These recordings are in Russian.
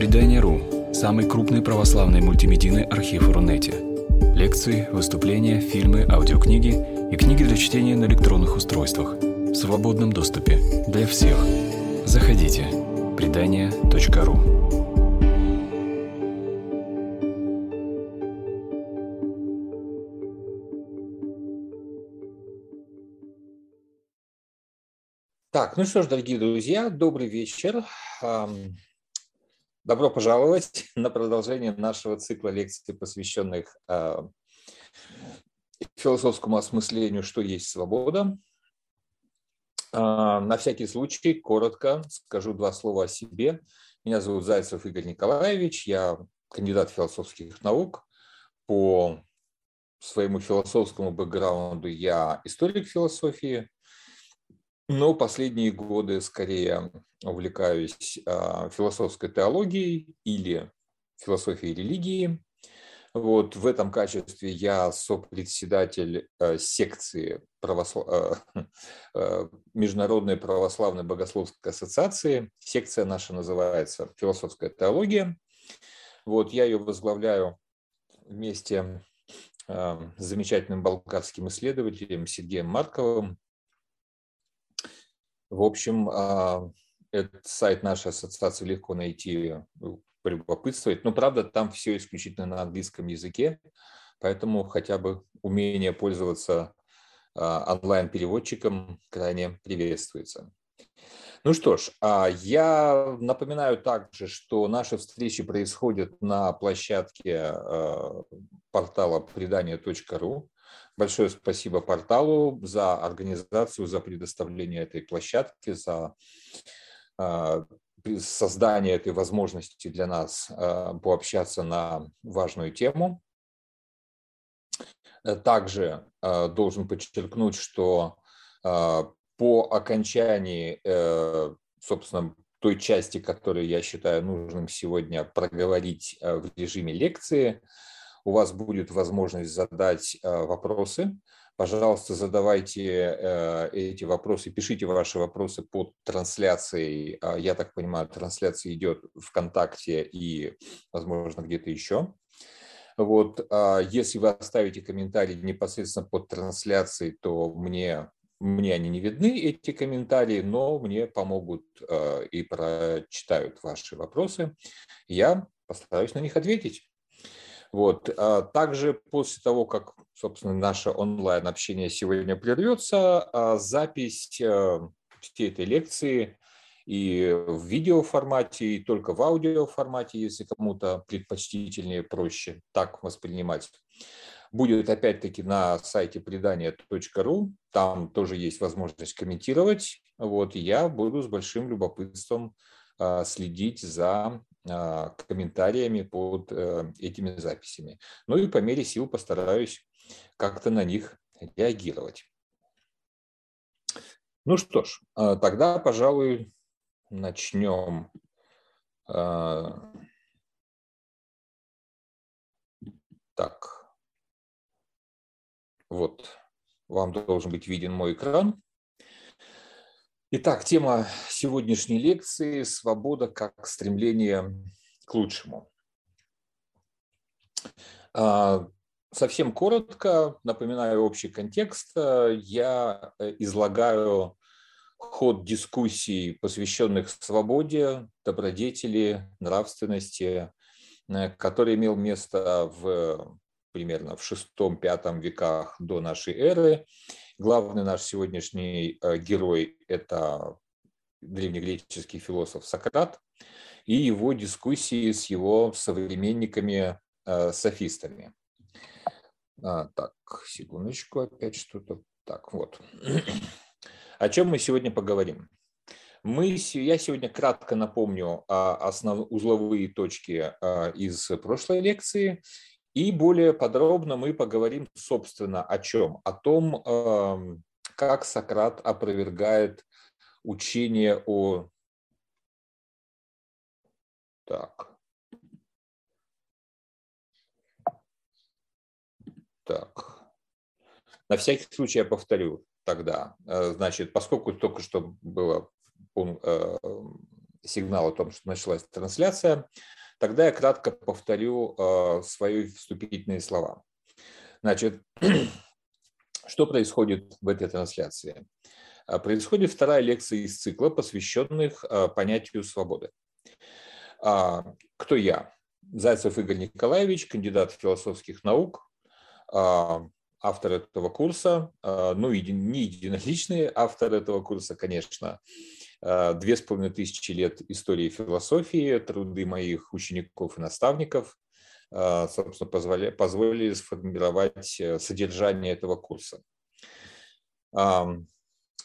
Предание.ру – самый крупный православный мультимедийный архив Рунете. Лекции, выступления, фильмы, аудиокниги и книги для чтения на электронных устройствах в свободном доступе для всех. Заходите. Предание.ру Так, ну что ж, дорогие друзья, добрый вечер. Добро пожаловать на продолжение нашего цикла лекций, посвященных э, философскому осмыслению, что есть свобода. Э, на всякий случай, коротко скажу два слова о себе. Меня зовут Зайцев Игорь Николаевич, я кандидат философских наук. По своему философскому бэкграунду я историк философии, но последние годы скорее увлекаюсь а, философской теологией или философией религии. Вот в этом качестве я сопредседатель а, секции православ... А, Международной православной богословской ассоциации. Секция наша называется «Философская теология». Вот я ее возглавляю вместе с замечательным болгарским исследователем Сергеем Марковым, в общем, а, этот сайт нашей ассоциации легко найти, ну, полюбопытствовать. Но, правда, там все исключительно на английском языке, поэтому хотя бы умение пользоваться а, онлайн-переводчиком крайне приветствуется. Ну что ж, а, я напоминаю также, что наши встречи происходят на площадке портала предания.ру. Большое спасибо порталу за организацию, за предоставление этой площадки, за а, создание этой возможности для нас а, пообщаться на важную тему. Также а, должен подчеркнуть, что по окончании, э, собственно, той части, которую я считаю нужным сегодня проговорить в режиме лекции, у вас будет возможность задать э, вопросы. Пожалуйста, задавайте э, эти вопросы, пишите ваши вопросы под трансляцией. А, я так понимаю, трансляция идет ВКонтакте и, возможно, где-то еще. Вот, а, если вы оставите комментарий непосредственно под трансляцией, то мне, мне они не видны, эти комментарии, но мне помогут э, и прочитают ваши вопросы. Я постараюсь на них ответить. Вот. А также после того, как, собственно, наше онлайн-общение сегодня прервется, а запись э, всей этой лекции и в видеоформате, и только в аудиоформате, если кому-то предпочтительнее, проще так воспринимать, будет опять-таки на сайте предания.ру. Там тоже есть возможность комментировать. Вот, я буду с большим любопытством а, следить за комментариями под э, этими записями. Ну и по мере сил постараюсь как-то на них реагировать. Ну что ж, а, тогда, пожалуй, начнем. А, так, вот, вам должен быть виден мой экран. Итак, тема сегодняшней лекции – свобода как стремление к лучшему. А, совсем коротко, напоминаю общий контекст, я э, излагаю ход дискуссий, посвященных свободе, добродетели, нравственности, э, который имел место в примерно в VI-V веках до нашей эры Главный наш сегодняшний э, герой – это древнегреческий философ Сократ и его дискуссии с его современниками-софистами. Э, а, так, секундочку, опять что-то. Так, вот. О чем мы сегодня поговорим? Мы, я сегодня кратко напомню основ, узловые точки э, из прошлой лекции и более подробно мы поговорим, собственно, о чем? О том, эм, как Сократ опровергает учение о... Так. Так. На всякий случай я повторю тогда. Э, значит, поскольку только что было э, сигнал о том, что началась трансляция, тогда я кратко повторю свои вступительные слова. Значит, что происходит в этой трансляции? Происходит вторая лекция из цикла, посвященных понятию свободы. Кто я? Зайцев Игорь Николаевич, кандидат философских наук, автор этого курса, а, ну, не единоличный автор этого курса, конечно, а, две с половиной тысячи лет истории философии, труды моих учеников и наставников, а, собственно, позволи, позволили сформировать э, содержание этого курса.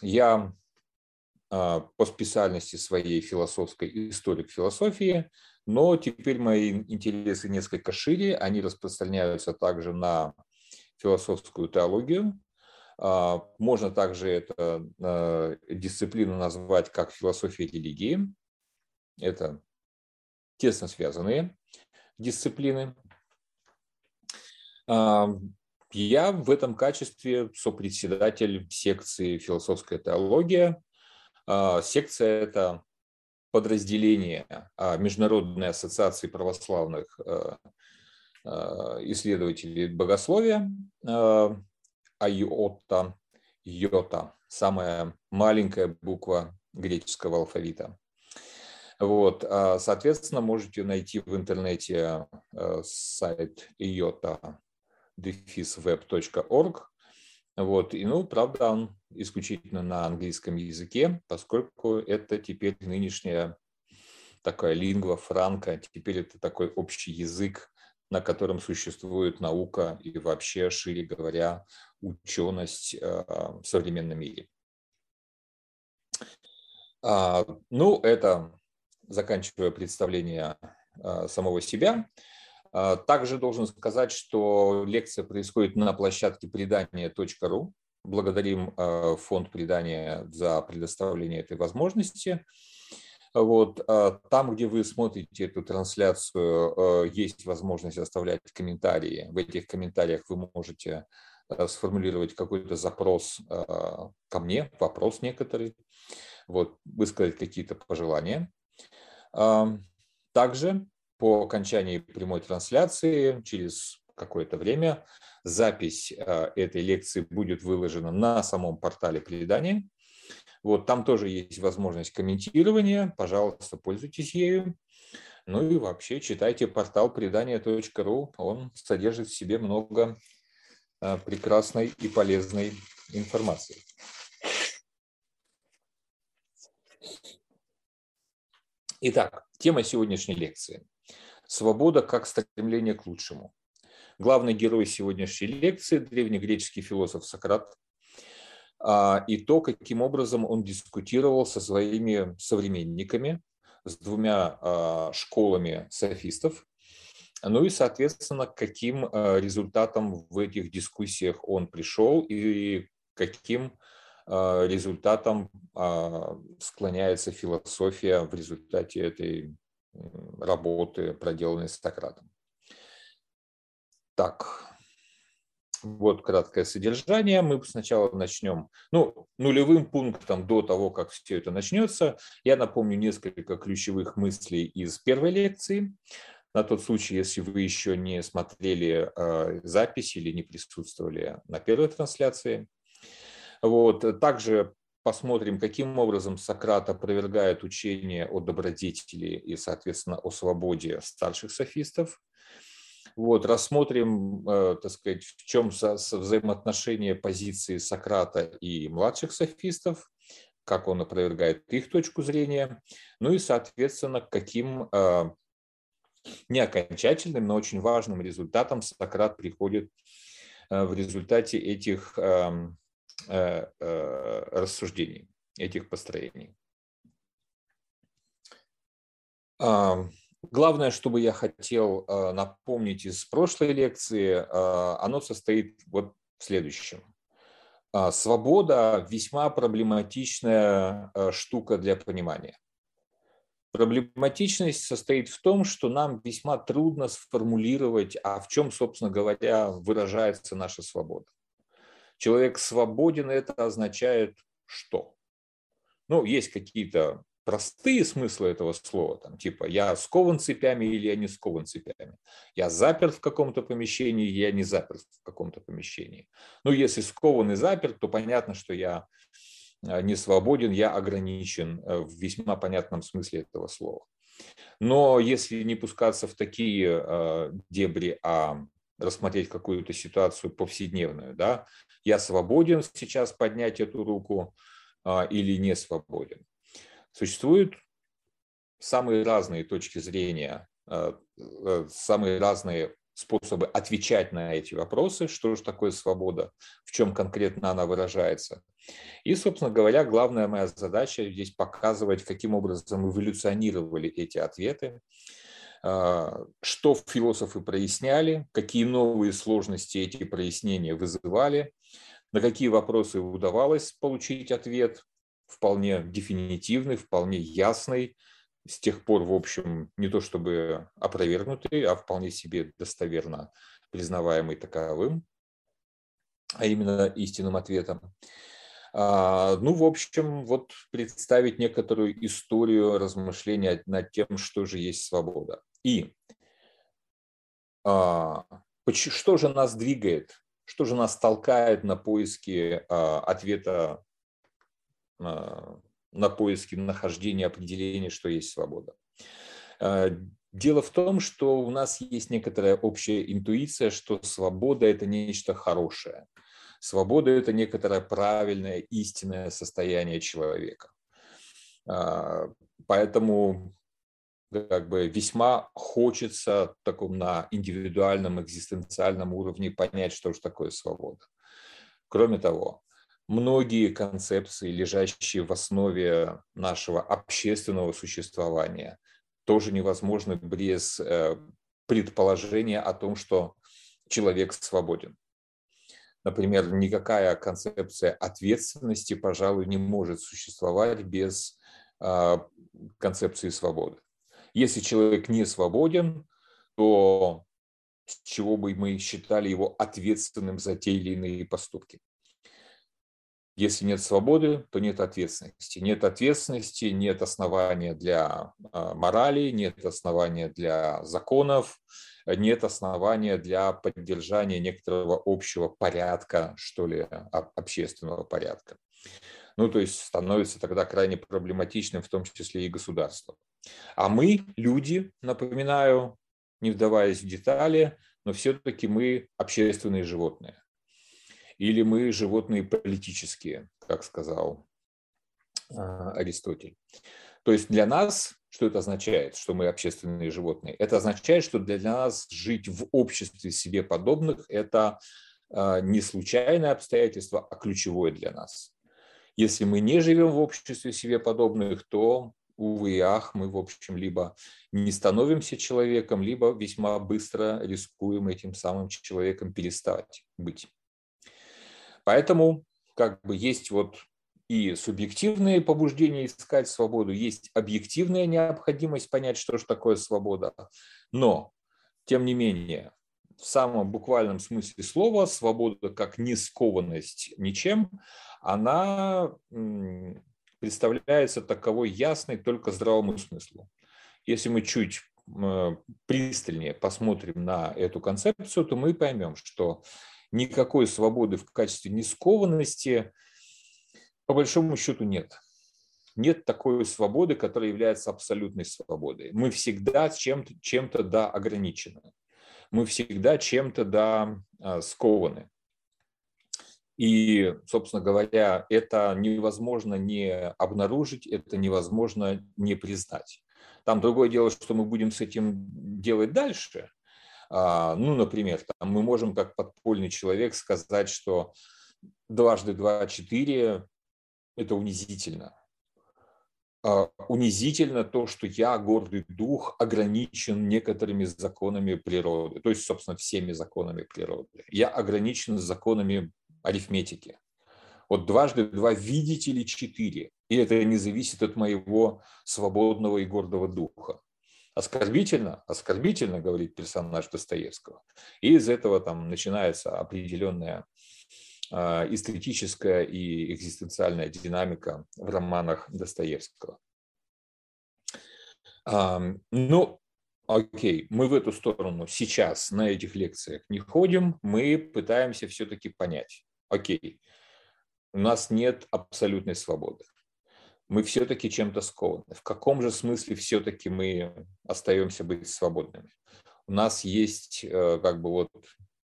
Я по специальности своей философской историк философии, но теперь мои интересы несколько шире, они распространяются также на философскую теологию. А, можно также эту а, дисциплину назвать как философия религии. Это тесно связанные дисциплины. А, я в этом качестве сопредседатель секции «Философская теология». Секция – это подразделение Международной ассоциации православных Э, исследователей богословия, э, айота, йота, самая маленькая буква греческого алфавита. Вот, а, соответственно, можете найти в интернете э, сайт iota web.org. Вот, и, ну, правда, он исключительно на английском языке, поскольку это теперь нынешняя такая лингва франка, теперь это такой общий язык на котором существует наука и вообще, шире говоря, ученость э, в современном мире. А, ну, это заканчивая представление э, самого себя. А, также должен сказать, что лекция происходит на площадке предания.ру. Благодарим э, фонд предания за предоставление этой возможности. Вот, а, там, где вы смотрите эту трансляцию, э, есть возможность оставлять комментарии. В этих комментариях вы можете э, сформулировать какой-то запрос ко мне, вопрос некоторый, вот, высказать какие-то пожелания. Также по окончании прямой трансляции через какое-то время запись этой лекции будет выложена на самом портале предания. Вот там тоже есть возможность комментирования. Пожалуйста, пользуйтесь ею. Ну и вообще читайте портал предания.ру. Он содержит в себе много а, прекрасной и полезной информации. Итак, тема сегодняшней лекции. Свобода как стремление к лучшему. Главный герой сегодняшней лекции – древнегреческий философ Сократ, и то, каким образом он дискутировал со своими современниками, с двумя а, школами софистов, ну и, соответственно, каким а, результатам в этих дискуссиях он пришел и каким результатам склоняется философия в результате этой работы, проделанной Сократом. Так, вот краткое содержание. Мы сначала начнем, ну, нулевым пунктом до того, как все это начнется. Я напомню несколько ключевых мыслей из первой лекции. На тот случай, если вы еще не смотрели э, запись или не присутствовали на первой трансляции. Вот. Также посмотрим, каким образом Сократ опровергает учение о добродетели и, соответственно, о свободе старших софистов. Вот, рассмотрим, э, так сказать, в чем взаимоотношения позиции Сократа и младших софистов, как он опровергает их точку зрения, ну и, соответственно, каким э, не окончательным, но очень важным результатом Сократ приходит э, в результате этих эм, рассуждений, этих построений. Главное, что бы я хотел э, напомнить из прошлой лекции, э, оно состоит вот в следующем. А, свобода – весьма проблематичная э, штука для понимания. Проблематичность состоит в том, что нам весьма трудно сформулировать, а в чем, собственно говоря, выражается наша свобода. Человек свободен – это означает что? Ну, есть какие-то простые смыслы этого слова, там, типа я скован цепями или я не скован цепями, я заперт в каком-то помещении, я не заперт в каком-то помещении. Ну, если скован и заперт, то понятно, что я э, не свободен, я ограничен э, в весьма понятном смысле этого слова. Но если не пускаться в такие э, дебри, а рассмотреть какую-то ситуацию повседневную, да, я свободен сейчас поднять эту руку или не свободен. Существуют самые разные точки зрения, э, э, самые разные способы отвечать на эти вопросы, что же такое свобода, в чем конкретно она выражается. И, собственно говоря, главная моя задача здесь показывать, каким образом эволюционировали эти ответы, э, что философы проясняли, какие новые сложности эти прояснения вызывали, на какие вопросы удавалось получить ответ, вполне дефинитивный, вполне ясный, с тех пор, в общем, не то чтобы опровергнутый, а вполне себе достоверно признаваемый таковым, а именно истинным ответом. А, ну, в общем, вот представить некоторую историю размышления над тем, что же есть свобода. И а, что же нас двигает, что же нас толкает на поиски а, ответа на поиски нахождения определения, что есть свобода. А, дело в том, что у нас есть некоторая общая интуиция, что свобода – это нечто хорошее. Свобода – это некоторое правильное, истинное состояние человека. А, поэтому как бы весьма хочется таком на индивидуальном экзистенциальном уровне понять, что же такое свобода. Кроме того, многие концепции, лежащие в основе нашего общественного существования, тоже невозможны без э, предположения о том, что человек свободен. Например, никакая концепция ответственности, пожалуй, не может существовать без э, концепции свободы. Если человек не свободен, то с чего бы мы считали его ответственным за те или иные поступки? Если нет свободы, то нет ответственности. Нет ответственности, нет основания для а, морали, нет основания для законов, нет основания для поддержания некоторого общего порядка, что ли, общественного порядка. Ну, то есть становится тогда крайне проблематичным, в том числе и государство. А мы, люди, напоминаю, не вдаваясь в детали, но все-таки мы общественные животные или мы животные политические, как сказал а, Аристотель. То есть для нас, что это означает, что мы общественные животные? Это означает, что для нас жить в обществе себе подобных – это а, не случайное обстоятельство, а ключевое для нас. Если мы не живем в обществе себе подобных, то, увы и ах, мы, в общем, либо не становимся человеком, либо весьма быстро рискуем этим самым человеком перестать быть. Поэтому как бы есть вот и субъективные побуждения искать свободу, есть объективная необходимость понять, что же такое свобода. Но, тем не менее, в самом буквальном смысле слова, свобода как не скованность ничем, она представляется таковой ясной только здравому смыслу. Если мы чуть пристальнее посмотрим на эту концепцию, то мы поймем, что никакой свободы в качестве нескованности по большому счету нет. Нет такой свободы, которая является абсолютной свободой. Мы всегда чем-то, чем-то да ограничены. Мы всегда чем-то да а, скованы. И, собственно говоря, это невозможно не обнаружить, это невозможно не признать. Там другое дело, что мы будем с этим делать дальше, ну, например, там мы можем как подпольный человек сказать, что дважды два – четыре – это унизительно. А, унизительно то, что я, гордый дух, ограничен некоторыми законами природы, то есть, собственно, всеми законами природы. Я ограничен законами арифметики. Вот дважды два видите ли четыре, и это не зависит от моего свободного и гордого духа. Оскорбительно, оскорбительно, говорит персонаж Достоевского. И из этого там начинается определенная а, эстетическая и экзистенциальная динамика в романах Достоевского. Ну, окей, мы в эту сторону сейчас на этих лекциях не ходим, мы пытаемся все-таки понять. Окей, у нас нет абсолютной свободы. Мы все-таки чем-то скованы. В каком же смысле все-таки мы остаемся быть свободными? У нас есть э, как бы вот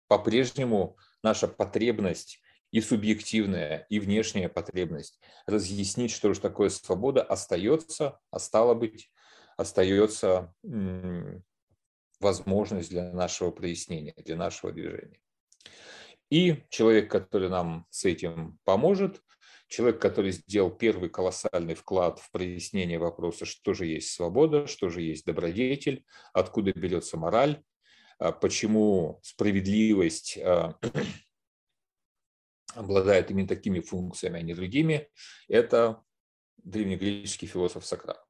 по-прежнему наша потребность и субъективная, и внешняя потребность разъяснить, что же такое свобода, остается, а стало быть, остается возможность для нашего прояснения, для нашего движения. И человек, который нам с этим поможет, человек, который сделал первый колоссальный вклад в прояснение вопроса, что же есть свобода, что же есть добродетель, откуда берется мораль, а почему справедливость а, обладает именно такими функциями, а не другими, это древнегреческий философ Сократ.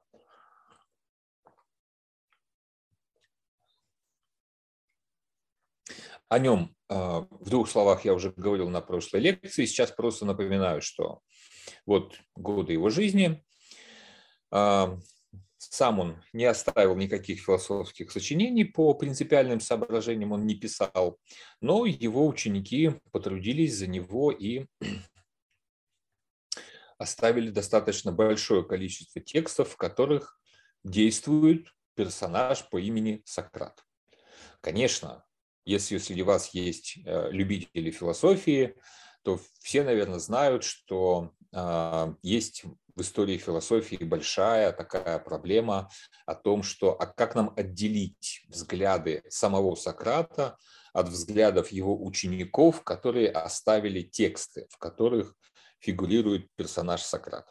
О нем а, в двух словах я уже говорил на прошлой лекции. Сейчас просто напоминаю, что вот годы его жизни. А, сам он не оставил никаких философских сочинений по принципиальным соображениям, он не писал, но его ученики потрудились за него и оставили достаточно большое количество текстов, в которых действует персонаж по имени Сократ. Конечно, если среди вас есть э, любители философии, то все, наверное, знают, что есть в истории философии большая такая проблема о том, что а как нам отделить взгляды самого Сократа от взглядов его учеников, которые оставили тексты, в которых фигурирует персонаж Сократ.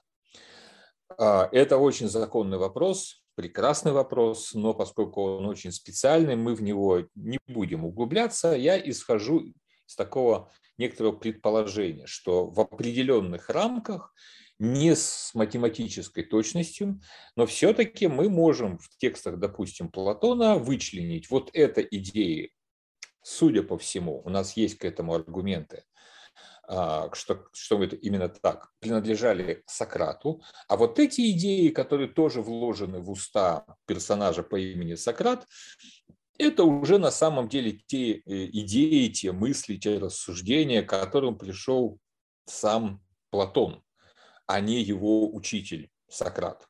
А, это очень законный вопрос, прекрасный вопрос, но поскольку он очень специальный, мы в него не будем углубляться. Я исхожу из такого некоторого предположения, что в определенных рамках, не с математической точностью, но все-таки мы можем в текстах, допустим, Платона вычленить вот это идеи, судя по всему, у нас есть к этому аргументы, а, что, что это именно так, принадлежали Сократу, а вот эти идеи, которые тоже вложены в уста персонажа по имени Сократ, это уже на самом деле те э, идеи, те мысли, те рассуждения, к которым пришел сам Платон, а не его учитель Сократ.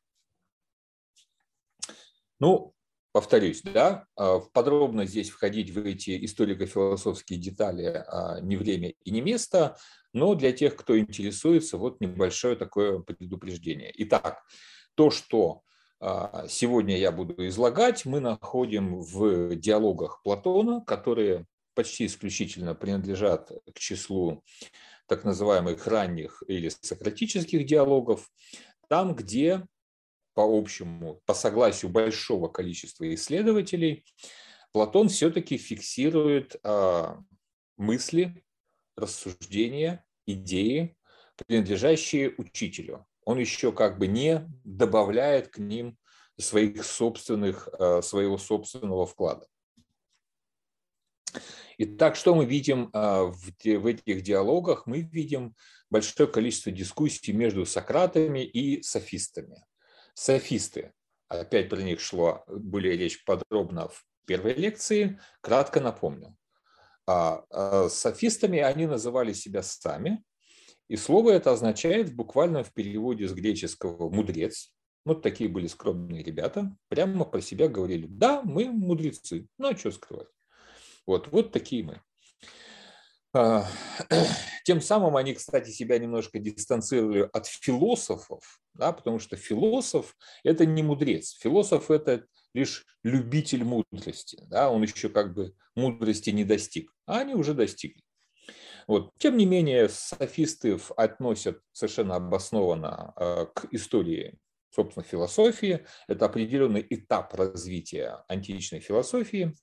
Ну, повторюсь, да, а, подробно здесь входить в эти историко-философские детали а, не время и не место, но для тех, кто интересуется, вот небольшое такое предупреждение. Итак, то, что сегодня я буду излагать, мы находим в диалогах Платона, которые почти исключительно принадлежат к числу так называемых ранних или сократических диалогов, там, где по общему, по согласию большого количества исследователей, Платон все-таки фиксирует а, мысли, рассуждения, идеи, принадлежащие учителю. Он еще как бы не добавляет к ним своих собственных, а, своего собственного вклада. Итак, что мы видим а, в, этих диалогах? Мы видим большое количество дискуссий между Сократами и софистами. Софисты, опять про них шло более речь подробно в первой лекции, кратко напомню. А, а софистами они называли себя сами, и слово это означает буквально в переводе с греческого «мудрец». Вот такие были скромные ребята, прямо про себя говорили, да, мы мудрецы, ну а что скрывать. Вот, вот такие мы. А, тем самым они, кстати, себя немножко дистанцировали от философов, да, потому что философ – это не мудрец. Философ – это лишь любитель мудрости. Да, он еще как бы мудрости не достиг, а они уже достигли. Вот. Тем не менее, софисты относят совершенно обоснованно а, к истории, собственно, философии. Это определенный этап развития античной философии.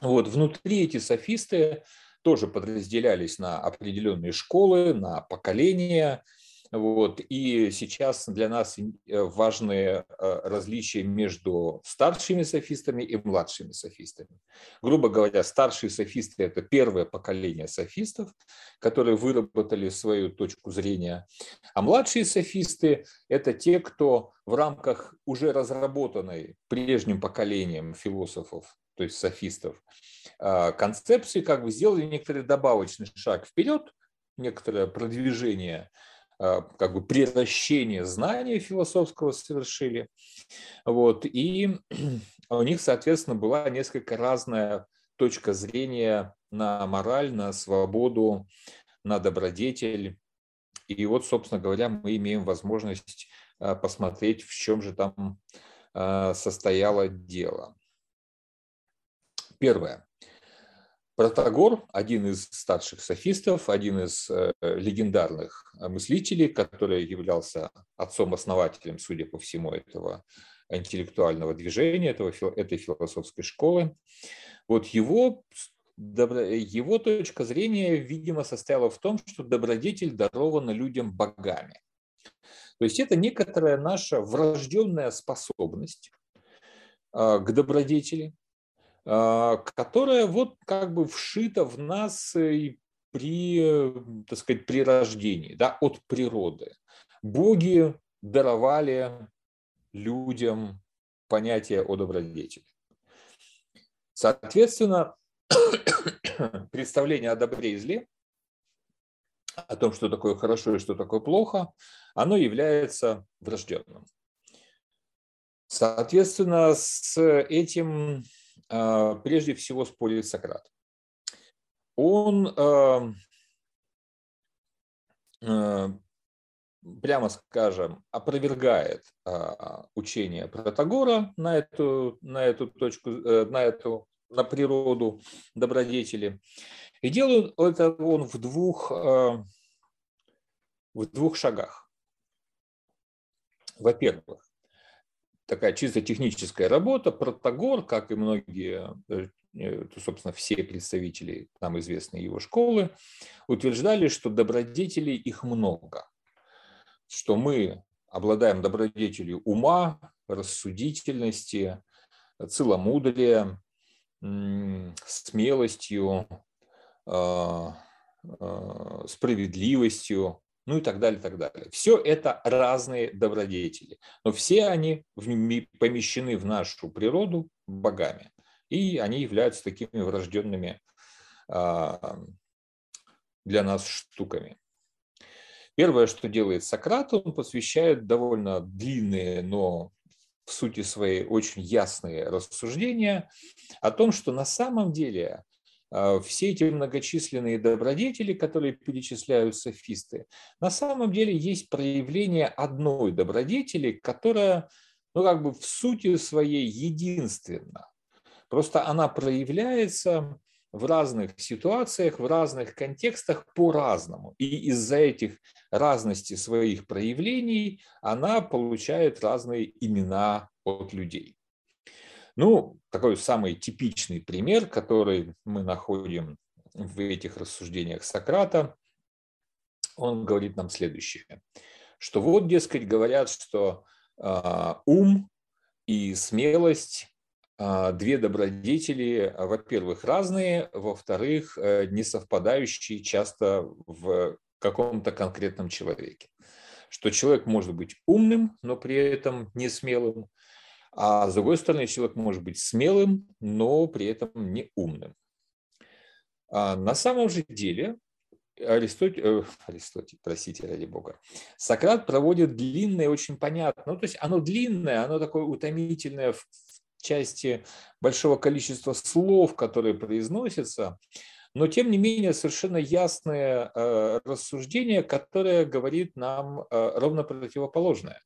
Вот. Внутри эти софисты тоже подразделялись на определенные школы, на поколения. Вот. И сейчас для нас э, важны э, различия между старшими софистами и младшими софистами. Грубо говоря, старшие софисты – это первое поколение софистов, которые выработали свою точку зрения, а младшие софисты – это те, кто в рамках уже разработанной прежним поколением философов, то есть софистов, э, концепции как бы сделали некоторый добавочный шаг вперед, некоторое продвижение – а, как бы приращение знания философского совершили. Вот. И у них, соответственно, была несколько разная точка зрения на мораль, на свободу, на добродетель. И вот, собственно говоря, мы имеем возможность а, посмотреть, в чем же там а, состояло дело. Первое. Протагор, один из старших софистов, один из э, легендарных мыслителей, который являлся отцом-основателем, судя по всему, этого интеллектуального движения, этого, этой философской школы. Вот его, его точка зрения, видимо, состояла в том, что добродетель дарована людям богами. То есть это некоторая наша врожденная способность а, к добродетели, которая вот как бы вшита в нас и при, так сказать, при рождении, да, от природы. Боги даровали людям понятие о добродетели. Соответственно, представление о добре и зле, о том, что такое хорошо и что такое плохо, оно является врожденным. Соответственно, с этим а, прежде всего спорит Сократ. Он а, а, прямо скажем, опровергает учение Протагора на эту, на эту точку, э, на эту, на природу добродетели. И делает это он в двух, в двух шагах. Во-первых, такая чисто техническая работа. Протагор, как и многие, э, э, собственно, все представители нам известной его школы, утверждали, что добродетелей их много, что мы обладаем добродетелью ума, рассудительности, целомудрия, смелостью, а, а, справедливостью, ну и так далее, так далее. Все это разные добродетели, но все они помещены в нашу природу богами, и они являются такими врожденными а, для нас штуками. Первое, что делает Сократ, он посвящает довольно длинные, но в сути своей очень ясные рассуждения о том, что на самом деле все эти многочисленные добродетели, которые перечисляют софисты, на самом деле есть проявление одной добродетели, которая, ну, как бы в сути своей единственна. Просто она проявляется в разных ситуациях, в разных контекстах по-разному. И из-за этих разности своих проявлений она получает разные имена от людей. Ну, такой самый типичный пример, который мы находим в этих рассуждениях Сократа, он говорит нам следующее, что вот, дескать, говорят, что э, ум и смелость э, две добродетели, во-первых, разные, во-вторых, э, не совпадающие часто в каком-то конкретном человеке. Что человек может быть умным, но при этом не смелым, а с другой стороны, человек может быть смелым, но при этом не умным. А на самом же деле Аристотель, э, Аристотель, простите, ради бога, Сократ проводит длинное, очень понятно, ну, то есть оно длинное, оно такое утомительное в части большого количества слов, которые произносятся, но тем не менее совершенно ясное э, рассуждение, которое говорит нам э, ровно противоположное.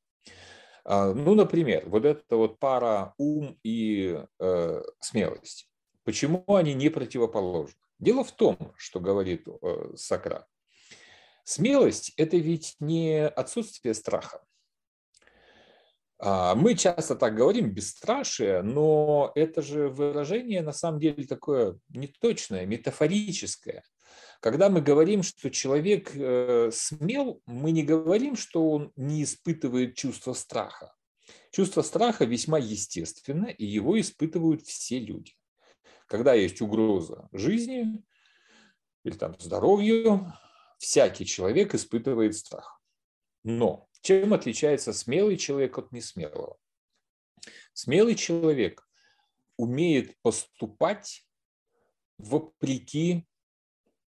А, ну, например, вот эта вот пара ум и э, смелость. Почему они не противоположны? Дело в том, что говорит э, Сократ. Смелость – это ведь не отсутствие страха. А, мы часто так говорим, бесстрашие, но это же выражение на самом деле такое неточное, метафорическое. Когда мы говорим, что человек э, смел, мы не говорим, что он не испытывает чувство страха. Чувство страха весьма естественно, и его испытывают все люди. Когда есть угроза жизни или там здоровью, всякий человек испытывает страх. Но чем отличается смелый человек от несмелого? Смелый человек умеет поступать вопреки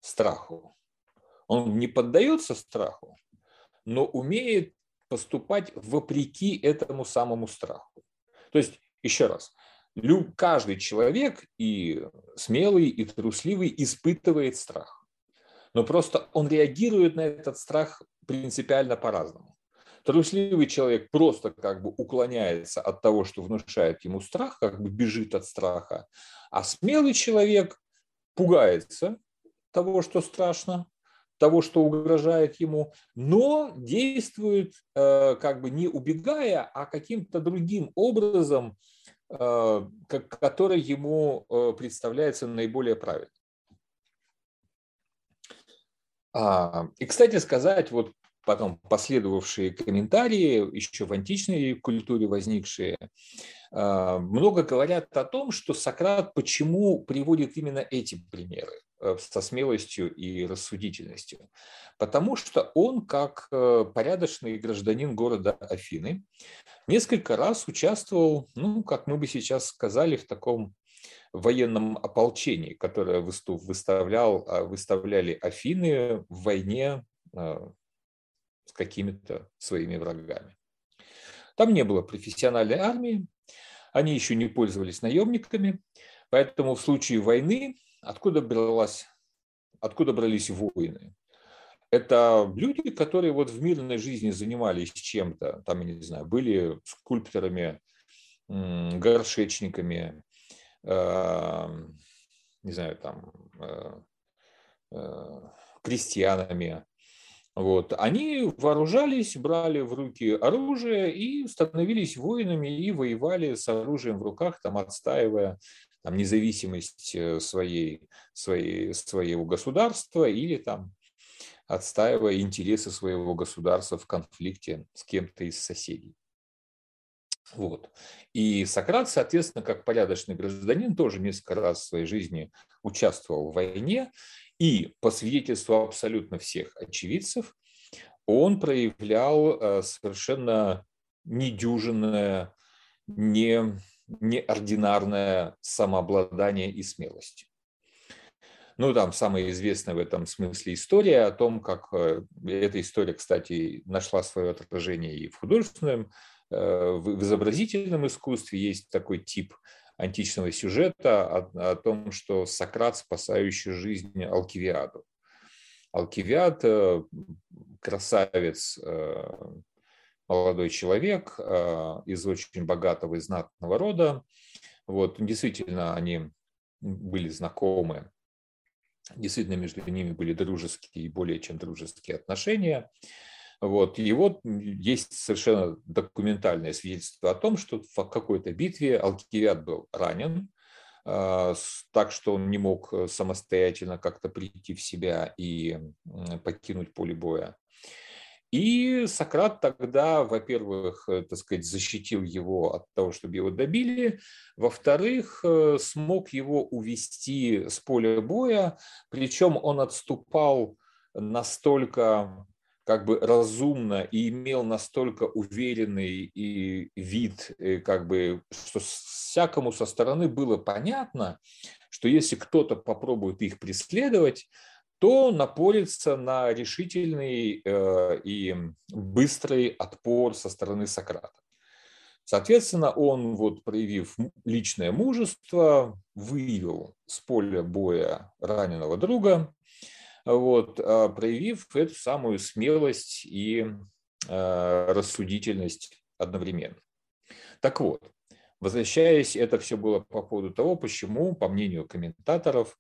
страху. Он не поддается страху, но умеет поступать вопреки этому самому страху. То есть, еще раз, каждый человек, и смелый, и трусливый, испытывает страх. Но просто он реагирует на этот страх принципиально по-разному. Трусливый человек просто как бы уклоняется от того, что внушает ему страх, как бы бежит от страха. А смелый человек пугается того, что страшно, того, что угрожает ему, но действует э, как бы не убегая, а каким-то другим образом, э, который ему э, представляется наиболее правильным. А, и, кстати сказать, вот потом последовавшие комментарии, еще в античной культуре возникшие, а, много говорят о том, что Сократ почему приводит именно эти примеры э, со смелостью и рассудительностью. Потому что он, как э, порядочный гражданин города Афины, несколько раз участвовал, ну, как мы бы сейчас сказали, в таком военном ополчении, которое выставлял, выставляли Афины в войне какими-то своими врагами. Там не было профессиональной армии, они еще не пользовались наемниками, поэтому в случае войны откуда бралась, откуда брались воины? Это люди, которые вот в мирной жизни занимались чем-то, там, я не знаю, были скульпторами, горшечниками, э, не знаю, там, э, э, крестьянами, вот. Они вооружались, брали в руки оружие и становились воинами и воевали с оружием в руках, там, отстаивая там, независимость э, своей, своей, своего государства или там, отстаивая интересы своего государства в конфликте с кем-то из соседей. Вот. И Сократ, соответственно, как порядочный гражданин, тоже несколько раз в своей жизни участвовал в войне и по свидетельству абсолютно всех очевидцев, он проявлял э, совершенно недюжинное, не, неординарное самообладание и смелость. Ну, там самая известная в этом смысле история о том, как э, эта история, кстати, нашла свое отражение и в художественном, э, в изобразительном искусстве. Есть такой тип античного сюжета о, о том, что Сократ, спасающий жизнь Алкивиаду. Алкивиад, э, красавец, э, молодой человек э, из очень богатого и знатного рода. Вот, действительно, они были знакомы, действительно между ними были дружеские и более чем дружеские отношения. Вот. И вот есть совершенно документальное свидетельство о том, что в какой-то битве Алкивиад был ранен, а, так что он не мог э, самостоятельно как-то прийти в себя и покинуть поле боя. И Сократ тогда, во-первых, э, так сказать, защитил его от того, чтобы его добили, во-вторых, э, смог его увести с поля боя, причем он отступал настолько как бы разумно и имел настолько уверенный и вид, э, как бы, что всякому со стороны было понятно, что если кто-то попробует их преследовать, то напорится на решительный э, и быстрый отпор со стороны Сократа. Соответственно, он, вот, проявив личное мужество, вывел с поля боя раненого друга, вот, а, проявив эту самую смелость и а, рассудительность одновременно. Так вот, возвращаясь, это все было по поводу того, почему, по мнению комментаторов,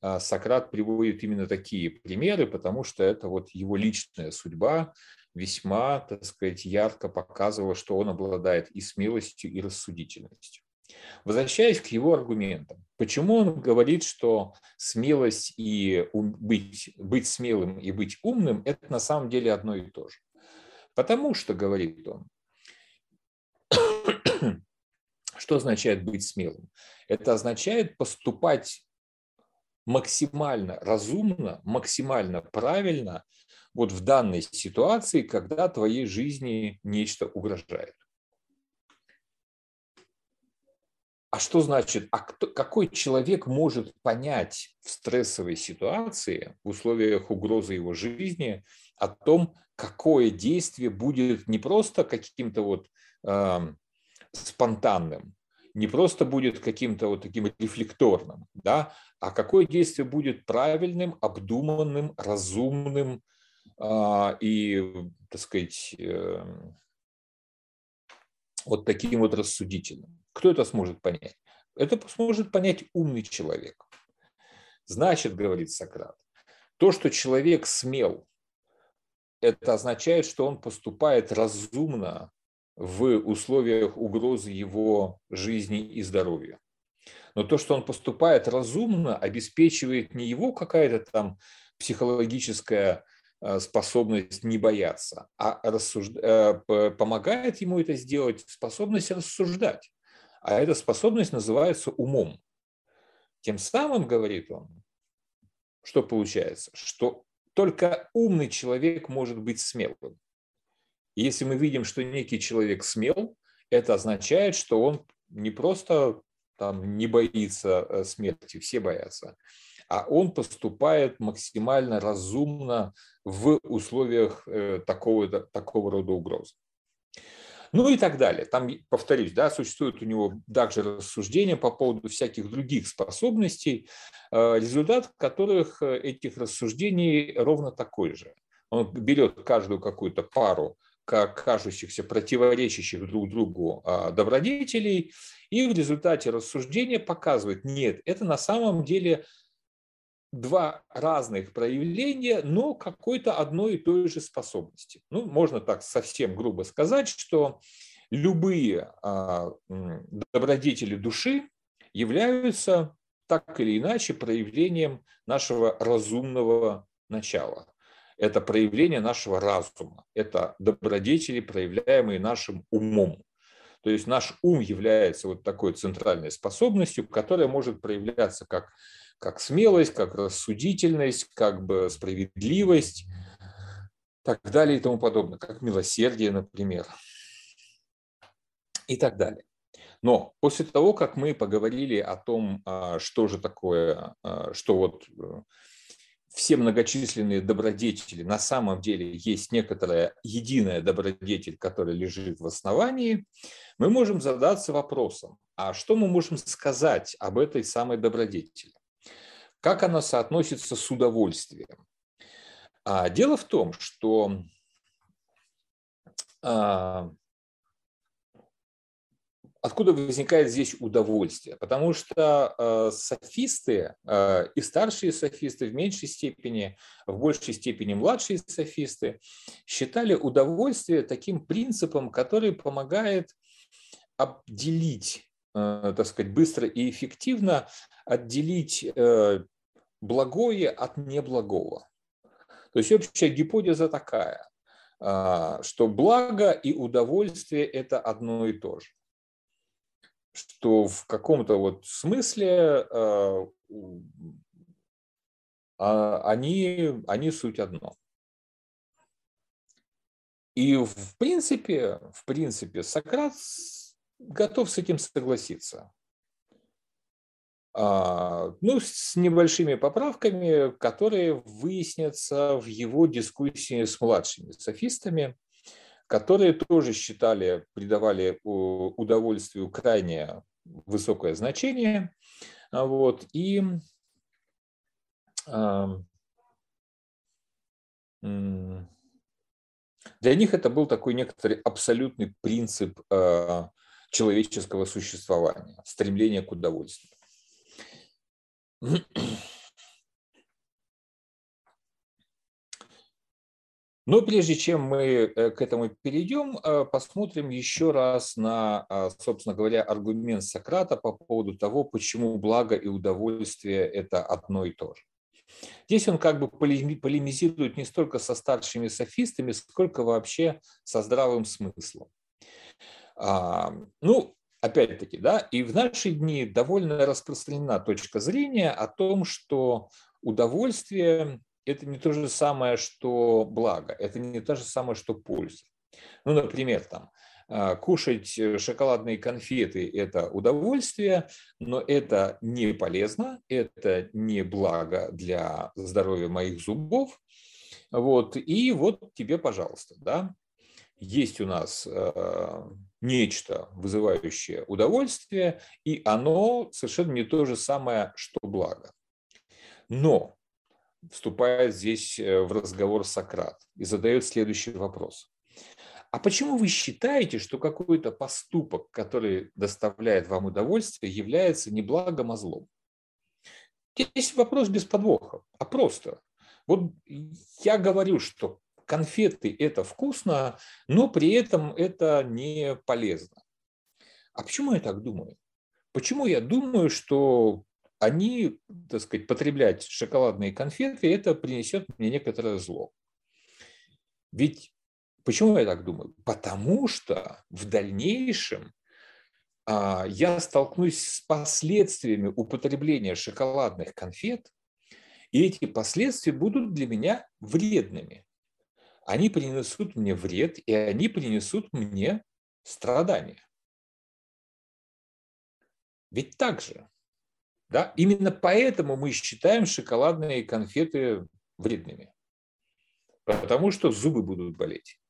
а, Сократ приводит именно такие примеры, потому что это вот его личная судьба весьма, так сказать, ярко показывала, что он обладает и смелостью, и рассудительностью. Возвращаясь к его аргументам, почему он говорит, что смелость и быть, быть смелым и быть умным – это на самом деле одно и то же. Потому что, говорит он, что означает быть смелым? Это означает поступать максимально разумно, максимально правильно вот в данной ситуации, когда твоей жизни нечто угрожает. А что значит, а кто, какой человек может понять в стрессовой ситуации, в условиях угрозы его жизни, о том, какое действие будет не просто каким-то вот э, спонтанным, не просто будет каким-то вот таким рефлекторным, да, а какое действие будет правильным, обдуманным, разумным э, и, так сказать, э, вот таким вот рассудительным. Кто это сможет понять? Это сможет понять умный человек. Значит, говорит Сократ, то, что человек смел, это означает, что он поступает разумно в условиях угрозы его жизни и здоровья. Но то, что он поступает разумно, обеспечивает не его какая-то там психологическая э, способность не бояться, а рассужд... Э, помогает ему это сделать способность рассуждать. А эта способность называется умом. Тем самым, говорит он, что получается? Что только умный человек может быть смелым. И если мы видим, что некий человек смел, это означает, что он не просто там, не боится э, смерти, все боятся, а он поступает максимально разумно в условиях э, такого, такого рода угроз. Ну и так далее. Там, повторюсь, да, существует у него также рассуждения по поводу всяких других способностей, э, результат которых э, этих рассуждений ровно такой же. Он берет каждую какую-то пару как кажущихся противоречащих друг другу а, добродетелей, и в результате рассуждения показывает, нет, это на самом деле два разных проявления, но какой-то одной и той же способности. Ну, можно так совсем грубо сказать, что любые а, добродетели души являются так или иначе проявлением нашего разумного начала. Это проявление нашего разума, это добродетели, проявляемые нашим умом. То есть наш ум является вот такой центральной способностью, которая может проявляться как как смелость, как рассудительность, как бы справедливость, так далее и тому подобное, как милосердие, например, и так далее. Но после того, как мы поговорили о том, а, что же такое, а, что вот э, все многочисленные добродетели, на самом деле есть некоторая единая добродетель, которая лежит в основании, мы можем задаться вопросом, а что мы можем сказать об этой самой добродетели? Как она соотносится с удовольствием? А дело в том, что а, откуда возникает здесь удовольствие? Потому что э, софисты, э, и старшие софисты в меньшей степени, в большей степени младшие софисты, считали удовольствие таким принципом, который помогает обделить, э, так сказать, быстро и эффективно отделить благое от неблагого. То есть общая гипотеза такая, а, что благо и удовольствие – это одно и то же. Что в каком-то вот смысле а, а, они, они суть одно. И в принципе, в принципе, Сократ готов с этим согласиться. А, ну, с небольшими поправками, которые выяснятся в его дискуссии с младшими софистами, которые тоже считали, придавали удовольствию крайне высокое значение. А, вот, и для них это был такой некоторый абсолютный принцип а, человеческого существования, стремление к удовольствию. Но прежде чем мы э, к этому перейдем, э, посмотрим еще раз на, а, собственно говоря, аргумент Сократа по поводу того, почему благо и удовольствие – это одно и то же. Здесь он как бы полемизирует не столько со старшими софистами, сколько вообще со здравым смыслом. А, ну, опять-таки, да, и в наши дни довольно распространена точка зрения о том, что удовольствие – это не то же самое, что благо, это не то же самое, что польза. Ну, например, там, а, кушать шоколадные конфеты – это удовольствие, но это не полезно, это не благо для здоровья моих зубов. Вот, и вот тебе, пожалуйста, да, есть у нас э, нечто, вызывающее удовольствие, и оно совершенно не то же самое, что благо. Но вступает здесь э, в разговор Сократ и задает следующий вопрос. А почему вы считаете, что какой-то поступок, который доставляет вам удовольствие, является не благом, а злом? Здесь вопрос без подвоха, а просто. Вот я говорю, что конфеты – это вкусно, но при этом это не полезно. А почему я так думаю? Почему я думаю, что они, так сказать, потреблять шоколадные конфеты, это принесет мне некоторое зло? Ведь почему я так думаю? Потому что в дальнейшем а, я столкнусь с последствиями употребления шоколадных конфет, и эти последствия будут для меня вредными они принесут мне вред, и они принесут мне страдания. Ведь так же. Да? Именно поэтому мы считаем шоколадные конфеты вредными. Потому что зубы будут болеть.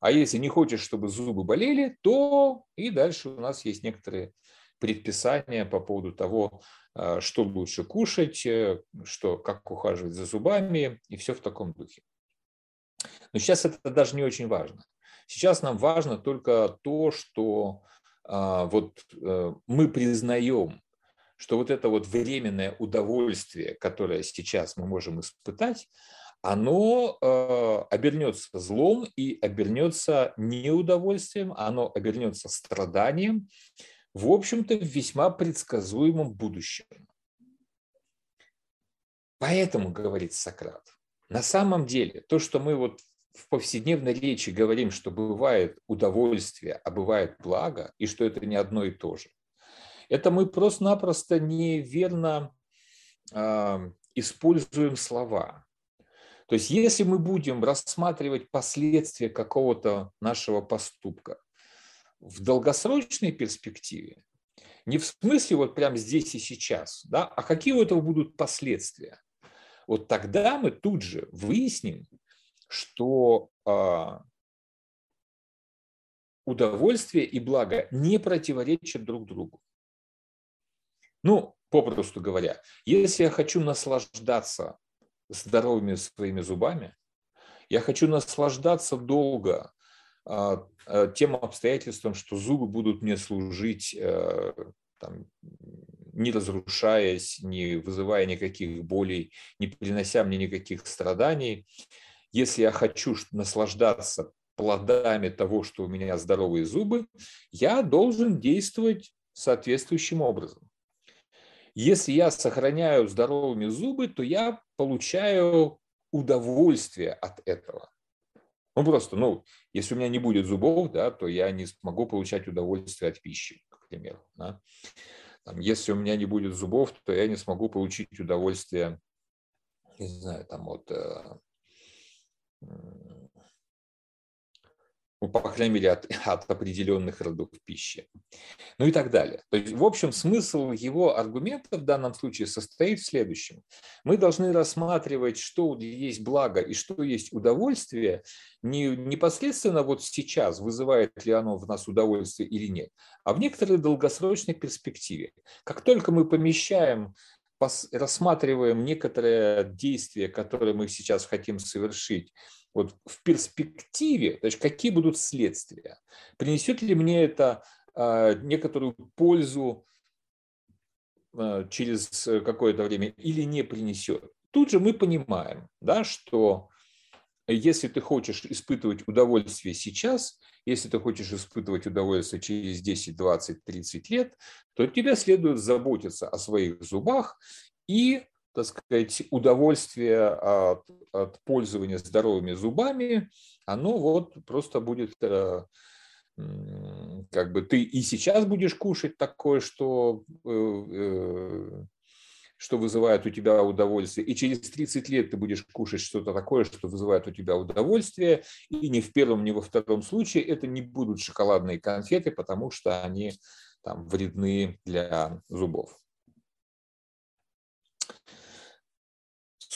А если не хочешь, чтобы зубы болели, то и дальше у нас есть некоторые предписания по поводу того, а, что лучше кушать, э, что, как ухаживать за зубами и все в таком духе. Но сейчас это даже не очень важно. Сейчас нам важно только то, что а, вот а, мы признаем, что вот это вот временное удовольствие, которое сейчас мы можем испытать, оно э, обернется злом и обернется неудовольствием, оно обернется страданием, в общем-то, в весьма предсказуемом будущем. Поэтому, говорит Сократ, на самом деле, то, что мы вот в повседневной речи говорим, что бывает удовольствие, а бывает благо, и что это не одно и то же, это мы просто-напросто неверно э, используем слова. То есть если мы будем рассматривать последствия какого-то нашего поступка в долгосрочной перспективе, не в смысле вот прямо здесь и сейчас, да, а какие у этого будут последствия, вот тогда мы тут же выясним, что а, удовольствие и благо не противоречат друг другу. Ну, попросту говоря, если я хочу наслаждаться здоровыми своими зубами, я хочу наслаждаться долго а, а, тем обстоятельством, что зубы будут мне служить э, там, не разрушаясь, не вызывая никаких болей, не принося мне никаких страданий. Если я хочу наслаждаться плодами того, что у меня здоровые зубы, я должен действовать соответствующим образом. Если я сохраняю здоровыми зубы, то я получаю удовольствие от этого. Ну просто, ну, если у меня не будет зубов, да, то я не смогу получать удовольствие от пищи, к примеру. Да. Там, если у меня не будет зубов, то я не смогу получить удовольствие, не знаю, там вот э, ну, по крайней мере, от, от определенных родов пищи. Ну и так далее. То есть, в общем, смысл его аргумента в данном случае состоит в следующем. Мы должны рассматривать, что есть благо и что есть удовольствие, не непосредственно вот сейчас, вызывает ли оно в нас удовольствие или нет, а в некоторой долгосрочной перспективе. Как только мы помещаем рассматриваем некоторые действия, которые мы сейчас хотим совершить, вот в перспективе, то есть какие будут следствия, принесет ли мне это э, некоторую пользу э, через какое-то время или не принесет. Тут же мы понимаем, да, что если ты хочешь испытывать удовольствие сейчас, если ты хочешь испытывать удовольствие через 10, 20, 30 лет, то тебе следует заботиться о своих зубах и, так сказать, удовольствие от, от пользования здоровыми зубами, оно вот просто будет э, как бы ты и сейчас будешь кушать такое, что э, э, что вызывает у тебя удовольствие, и через 30 лет ты будешь кушать что-то такое, что вызывает у тебя удовольствие, и ни в первом, ни во втором случае это не будут шоколадные конфеты, потому что они там, вредны для зубов.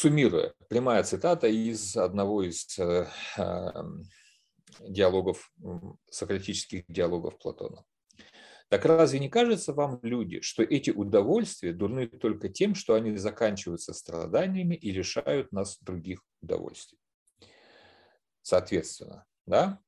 Суммируя, прямая цитата из одного из э, э, диалогов, сократических диалогов Платона. Так разве не кажется вам, люди, что эти удовольствия дурны только тем, что они заканчиваются страданиями и лишают нас других удовольствий? Соответственно, да,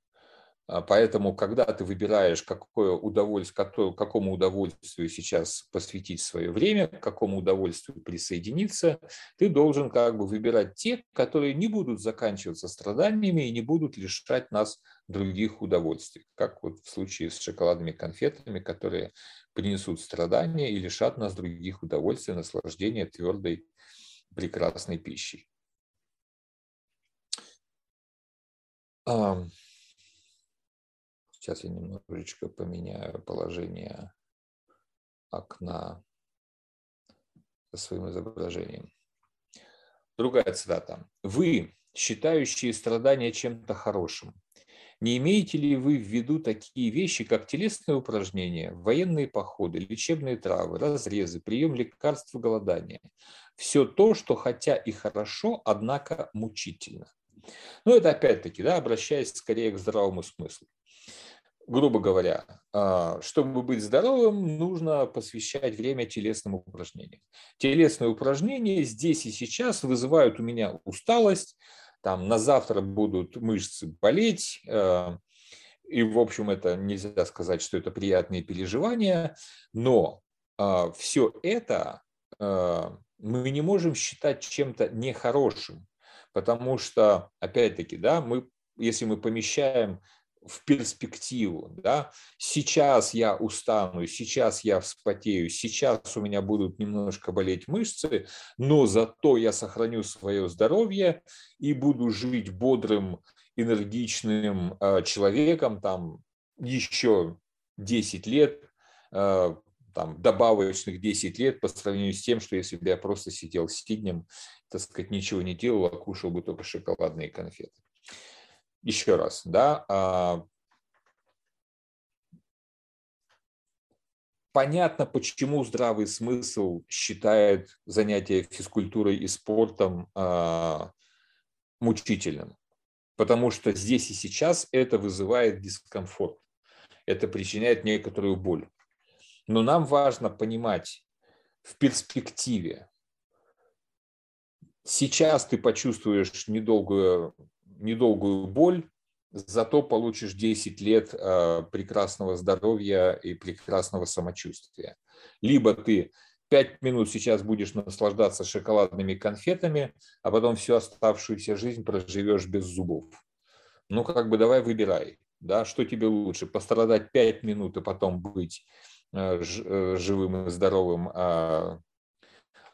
поэтому, когда ты выбираешь, какое удовольствие, какому удовольствию сейчас посвятить свое время, к какому удовольствию присоединиться, ты должен как бы выбирать те, которые не будут заканчиваться страданиями и не будут лишать нас других удовольствий, как вот в случае с шоколадными конфетами, которые принесут страдания и лишат нас других удовольствий, наслаждения твердой прекрасной пищей. Сейчас я немножечко поменяю положение окна со своим изображением. Другая цитата. «Вы, считающие страдания чем-то хорошим, не имеете ли вы в виду такие вещи, как телесные упражнения, военные походы, лечебные травы, разрезы, прием лекарств и голодания? Все то, что хотя и хорошо, однако мучительно. Ну, это опять-таки, да, обращаясь скорее к здравому смыслу грубо говоря, а, чтобы быть здоровым, нужно посвящать время телесным упражнениям. Телесные упражнения здесь и сейчас вызывают у меня усталость, там на завтра будут мышцы болеть, а, и, в общем, это нельзя сказать, что это приятные переживания, но а, все это мы не можем считать чем-то нехорошим, потому что, опять-таки, да, мы, если мы помещаем в перспективу. Да? Сейчас я устану, сейчас я вспотею, сейчас у меня будут немножко болеть мышцы, но зато я сохраню свое здоровье и буду жить бодрым, энергичным э, человеком там еще 10 лет, э, там, добавочных 10 лет по сравнению с тем, что если бы я просто сидел сиднем, так сказать, ничего не делал, а кушал бы только шоколадные конфеты еще раз, да, а, понятно, почему здравый смысл считает занятие физкультурой и спортом а, мучительным. Потому что здесь и сейчас это вызывает дискомфорт. Это причиняет некоторую боль. Но нам важно понимать в перспективе. Сейчас ты почувствуешь недолгую недолгую боль, зато получишь 10 лет а, прекрасного здоровья и прекрасного самочувствия. Либо ты 5 минут сейчас будешь наслаждаться шоколадными конфетами, а потом всю оставшуюся жизнь проживешь без зубов. Ну, как бы давай выбирай, да, что тебе лучше, пострадать 5 минут и потом быть а, э, живым и здоровым, а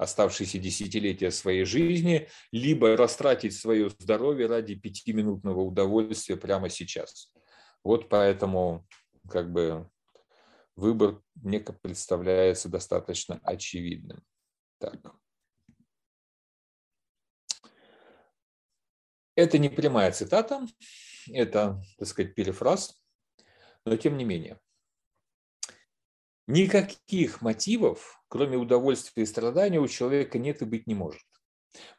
оставшиеся десятилетия своей жизни, либо растратить свое здоровье ради пятиминутного удовольствия прямо сейчас. Вот поэтому как бы выбор мне представляется достаточно очевидным. Так. Это не прямая цитата, это, так сказать, перефраз, но тем не менее. Никаких мотивов, кроме удовольствия и страдания, у человека нет и быть не может.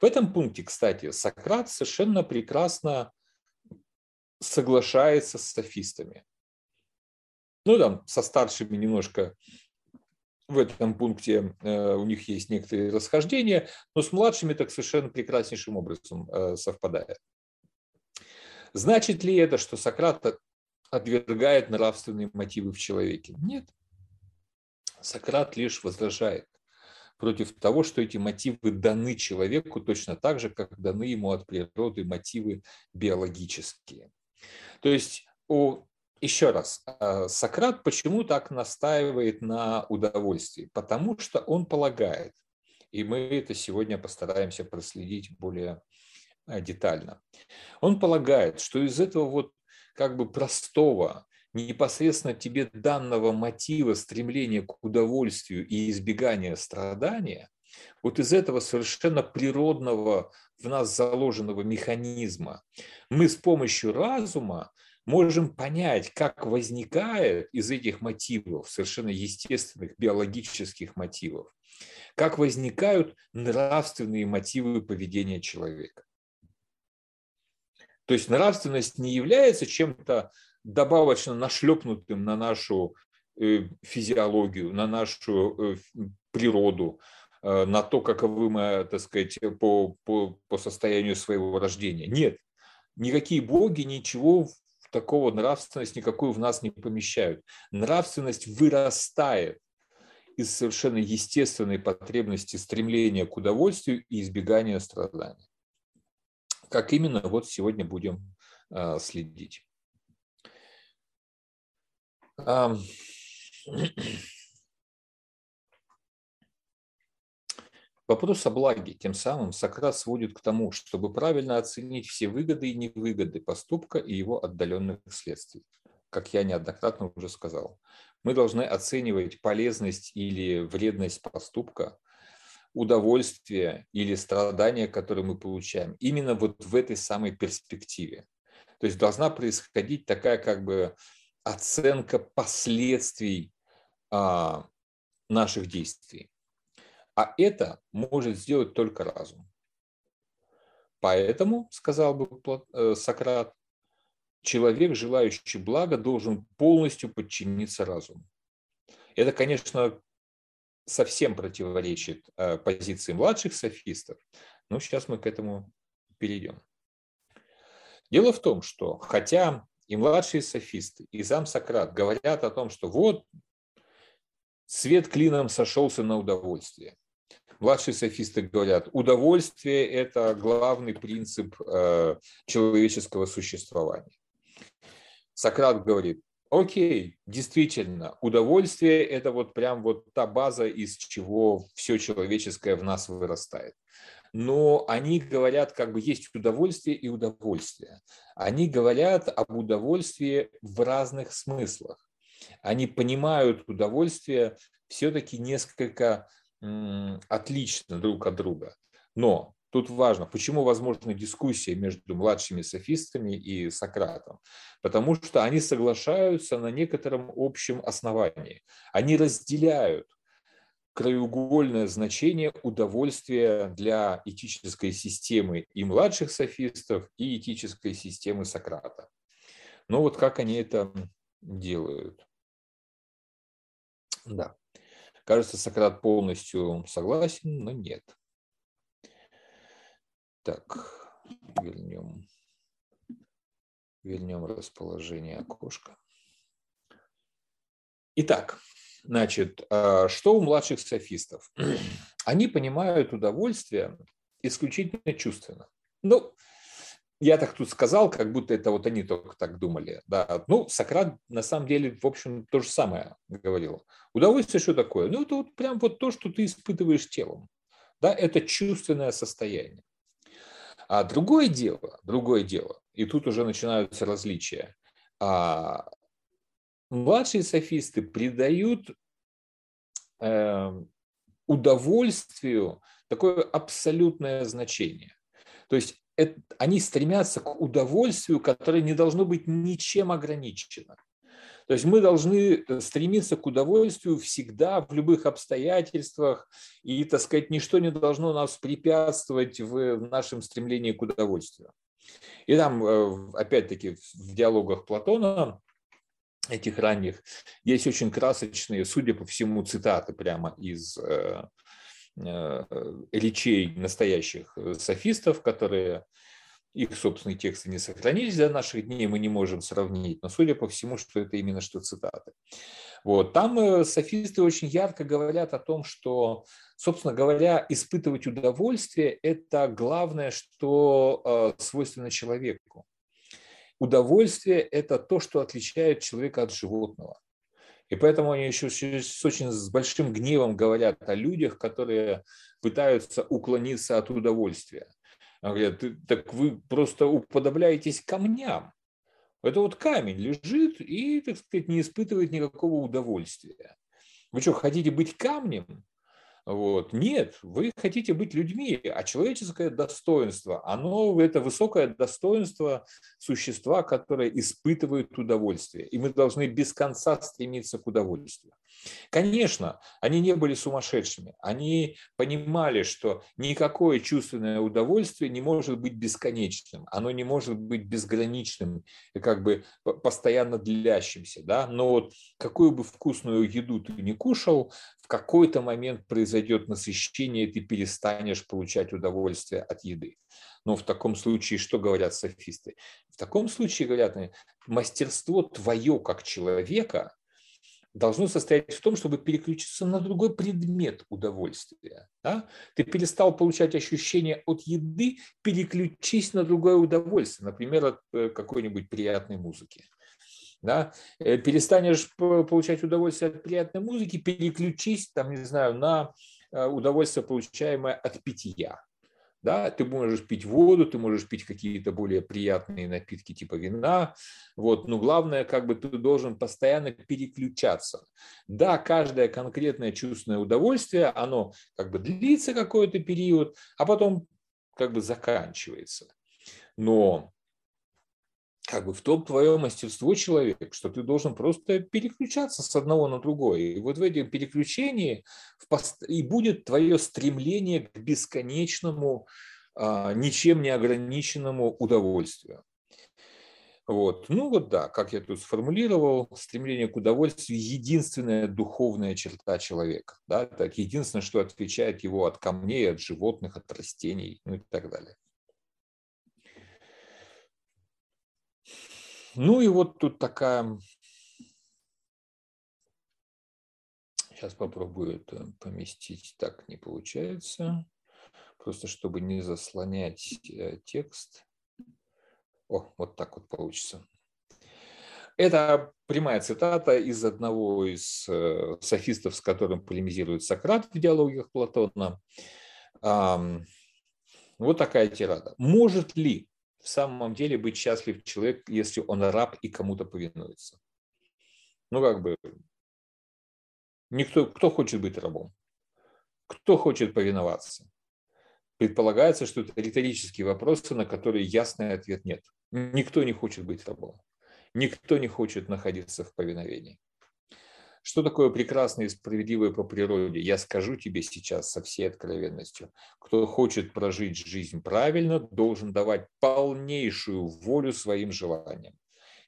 В этом пункте, кстати, Сократ совершенно прекрасно соглашается с софистами. Ну, там, со старшими немножко в этом пункте э, у них есть некоторые расхождения, но с младшими так совершенно прекраснейшим образом э, совпадает. Значит ли это, что Сократ отвергает нравственные мотивы в человеке? Нет. Сократ лишь возражает. против того, что эти мотивы даны человеку точно так же, как даны ему от природы мотивы биологические. То есть, о, еще раз, а, Сократ почему так настаивает на удовольствии? Потому что он полагает, и мы это сегодня постараемся проследить более а, детально. Он полагает, что из этого вот как бы простого, непосредственно тебе данного мотива стремления к удовольствию и избегания страдания, вот из этого совершенно природного в нас заложенного механизма мы с помощью разума можем понять, как возникает из этих мотивов, совершенно естественных биологических мотивов, как возникают нравственные мотивы поведения человека. То есть нравственность не является чем-то добавочно нашлепнутым на нашу э, физиологию, на нашу э, природу, э, на то, каковы мы, так сказать, по, по, по состоянию своего рождения. Нет, никакие боги ничего такого нравственность никакую в нас не помещают. Нравственность вырастает из совершенно естественной потребности стремления к удовольствию и избегания страданий. Как именно, вот сегодня будем следить. Вопрос о благе тем самым Сократ сводит к тому, чтобы правильно оценить все выгоды и невыгоды поступка и его отдаленных следствий. Как я неоднократно уже сказал, мы должны оценивать полезность или вредность поступка, удовольствие или страдания, которые мы получаем, именно вот в этой самой перспективе. То есть должна происходить такая как бы оценка последствий а, наших действий. А это может сделать только разум. Поэтому, сказал бы э, Сократ, человек, желающий блага, должен полностью подчиниться разуму. Это, конечно, совсем противоречит э, позиции младших софистов, но сейчас мы к этому перейдем. Дело в том, что хотя и младшие софисты, и сам Сократ говорят о том, что вот свет клином сошелся на удовольствие. Младшие софисты говорят, удовольствие – это главный принцип э, человеческого существования. Сократ говорит, окей, действительно, удовольствие – это вот прям вот та база, из чего все человеческое в нас вырастает но они говорят, как бы есть удовольствие и удовольствие. Они говорят об удовольствии в разных смыслах. Они понимают удовольствие все-таки несколько отлично друг от друга. Но тут важно, почему возможна дискуссия между младшими софистами и Сократом? Потому что они соглашаются на некотором общем основании. Они разделяют краеугольное значение удовольствия для этической системы и младших софистов, и этической системы Сократа. Но вот как они это делают? Да. Кажется, Сократ полностью согласен, но нет. Так, вернем, вернем расположение окошка. Итак, Значит, а, что у младших софистов? Они понимают удовольствие исключительно чувственно. Ну, я так тут сказал, как будто это вот они только так думали. Да. Ну, Сократ на самом деле, в общем, то же самое говорил. Удовольствие что такое? Ну, это вот прям вот то, что ты испытываешь телом. Да, это чувственное состояние. А другое дело, другое дело, и тут уже начинаются различия. А младшие софисты придают э, удовольствию такое абсолютное значение. То есть это, они стремятся к удовольствию, которое не должно быть ничем ограничено. То есть мы должны э, стремиться к удовольствию всегда, в любых обстоятельствах, и, так сказать, ничто не должно нас препятствовать в нашем стремлении к удовольствию. И там, э, опять-таки, в диалогах Платона этих ранних. Есть очень красочные, судя по всему, цитаты прямо из э, э, речей настоящих софистов, которые их собственные тексты не сохранились до наших дней, мы не можем сравнить, но судя по всему, что это именно что цитаты. Вот. Там э, софисты очень ярко говорят о том, что, собственно говоря, испытывать удовольствие – это главное, что э, свойственно человеку. Удовольствие – это то, что отличает человека от животного. И поэтому они еще с очень с большим гневом говорят о людях, которые пытаются уклониться от удовольствия. Они говорят, так вы просто уподобляетесь камням. Это вот камень лежит и, так сказать, не испытывает никакого удовольствия. Вы что, хотите быть камнем? Вот. Нет, вы хотите быть людьми, а человеческое достоинство, оно это высокое достоинство существа, которое испытывает удовольствие. И мы должны без конца стремиться к удовольствию. Конечно, они не были сумасшедшими. Они понимали, что никакое чувственное удовольствие не может быть бесконечным. Оно не может быть безграничным и как бы постоянно длящимся. Да? Но вот какую бы вкусную еду ты не кушал, в какой-то момент произойдет насыщение, и ты перестанешь получать удовольствие от еды. Но в таком случае что говорят софисты? В таком случае говорят, мастерство твое как человека должно состоять в том, чтобы переключиться на другой предмет удовольствия. Да? Ты перестал получать ощущение от еды, переключись на другое удовольствие, например, от э, какой-нибудь приятной музыки. Да? Э, перестанешь получать удовольствие от приятной музыки, переключись, там, не знаю, на э, удовольствие, получаемое от питья. Да, ты можешь пить воду, ты можешь пить какие-то более приятные напитки типа вина, вот, но главное, как бы ты должен постоянно переключаться. Да, каждое конкретное чувственное удовольствие, оно как бы длится какой-то период, а потом как бы заканчивается. Но как бы в том твое мастерство человек, что ты должен просто переключаться с одного на другое. И вот в этом переключении и будет твое стремление к бесконечному, а, ничем не ограниченному удовольствию. Вот. Ну вот да, как я тут сформулировал, стремление к удовольствию – единственная духовная черта человека. Да? Так, единственное, что отличает его от камней, от животных, от растений ну и так далее. Ну и вот тут такая... Сейчас попробую это поместить. Так не получается. Просто чтобы не заслонять э, текст. О, вот так вот получится. Это прямая цитата из одного из э, софистов, с которым полемизирует Сократ в диалогах Платона. Вот такая тирада. Может ли в самом деле быть счастлив человек, если он раб и кому-то повинуется. Ну, как бы, никто, кто хочет быть рабом? Кто хочет повиноваться? Предполагается, что это риторические вопросы, на которые ясный ответ нет. Никто не хочет быть рабом. Никто не хочет находиться в повиновении. Что такое прекрасное и справедливое по природе? Я скажу тебе сейчас со всей откровенностью. Кто хочет прожить жизнь правильно, должен давать полнейшую волю своим желаниям.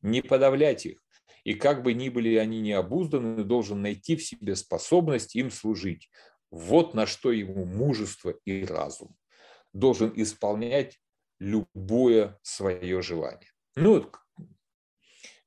Не подавлять их. И как бы ни были они необузданы, должен найти в себе способность им служить. Вот на что ему мужество и разум. Должен исполнять любое свое желание. Ну,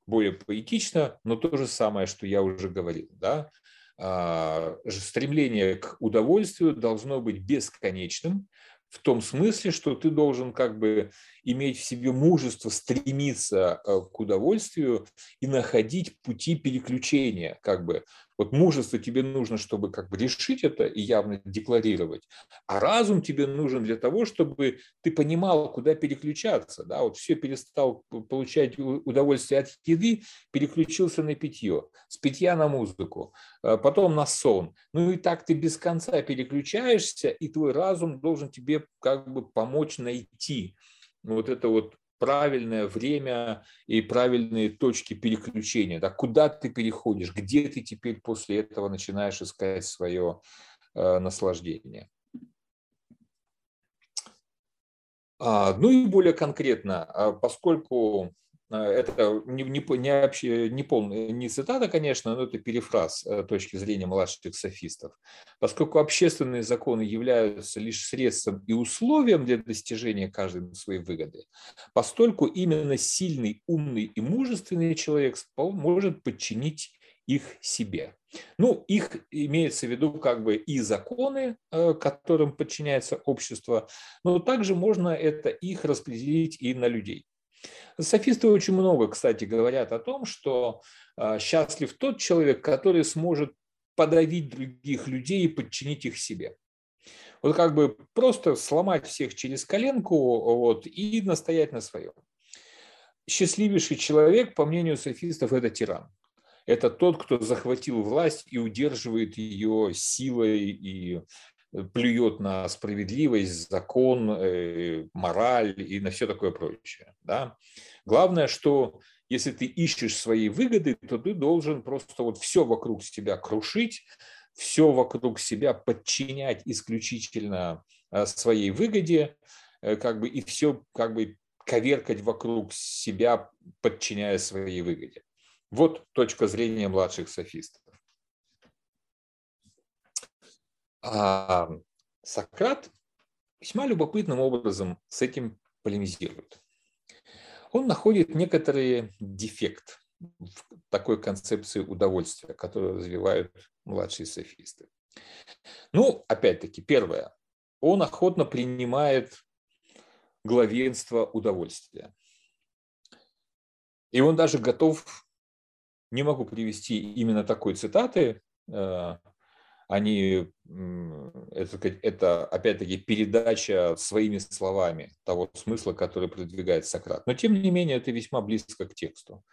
более поэтично, но то же самое, что я уже говорил. Да? А, стремление к удовольствию должно быть бесконечным, в том смысле, что ты должен как бы иметь в себе мужество стремиться э, к удовольствию и находить пути переключения, как бы вот мужество тебе нужно, чтобы как бы решить это и явно декларировать, а разум тебе нужен для того, чтобы ты понимал, куда переключаться. Да? Вот все перестал получать удовольствие от еды, переключился на питье, с питья на музыку, а потом на сон. Ну и так ты без конца переключаешься, и твой разум должен тебе как бы помочь найти вот это вот правильное время и правильные точки переключения, да, куда ты переходишь, где ты теперь после этого начинаешь искать свое э, наслаждение. А, ну и более конкретно, а поскольку это не, не, не, вообще, не, полная, не цитата, конечно, но это перефраз э, точки зрения младших софистов. Поскольку общественные законы являются лишь средством и условием для достижения каждой своей выгоды, постольку именно сильный, умный и мужественный человек может подчинить их себе. Ну, их имеется в виду как бы и законы, э, которым подчиняется общество, но также можно это их распределить и на людей. Софисты очень много, кстати, говорят о том, что э, счастлив тот человек, который сможет подавить других людей и подчинить их себе. Вот как бы просто сломать всех через коленку вот, и настоять на своем. Счастливейший человек, по мнению софистов, это тиран это тот, кто захватил власть и удерживает ее силой и плюет на справедливость, закон, э, мораль и на все такое прочее. Да? Главное, что если ты ищешь свои выгоды, то ты должен просто вот все вокруг себя крушить, все вокруг себя подчинять исключительно э, своей выгоде, как бы, и все как бы коверкать вокруг себя, подчиняя своей выгоде. Вот точка зрения младших софистов. А Сократ весьма любопытным образом с этим полемизирует. Он находит некоторый дефект в такой концепции удовольствия, которую развивают младшие софисты. Ну, опять-таки, первое. Он охотно принимает главенство удовольствия. И он даже готов не могу привести именно такой цитаты. Они, это, это опять-таки передача своими словами того смысла, который продвигает Сократ. Но тем не менее это весьма близко к тексту.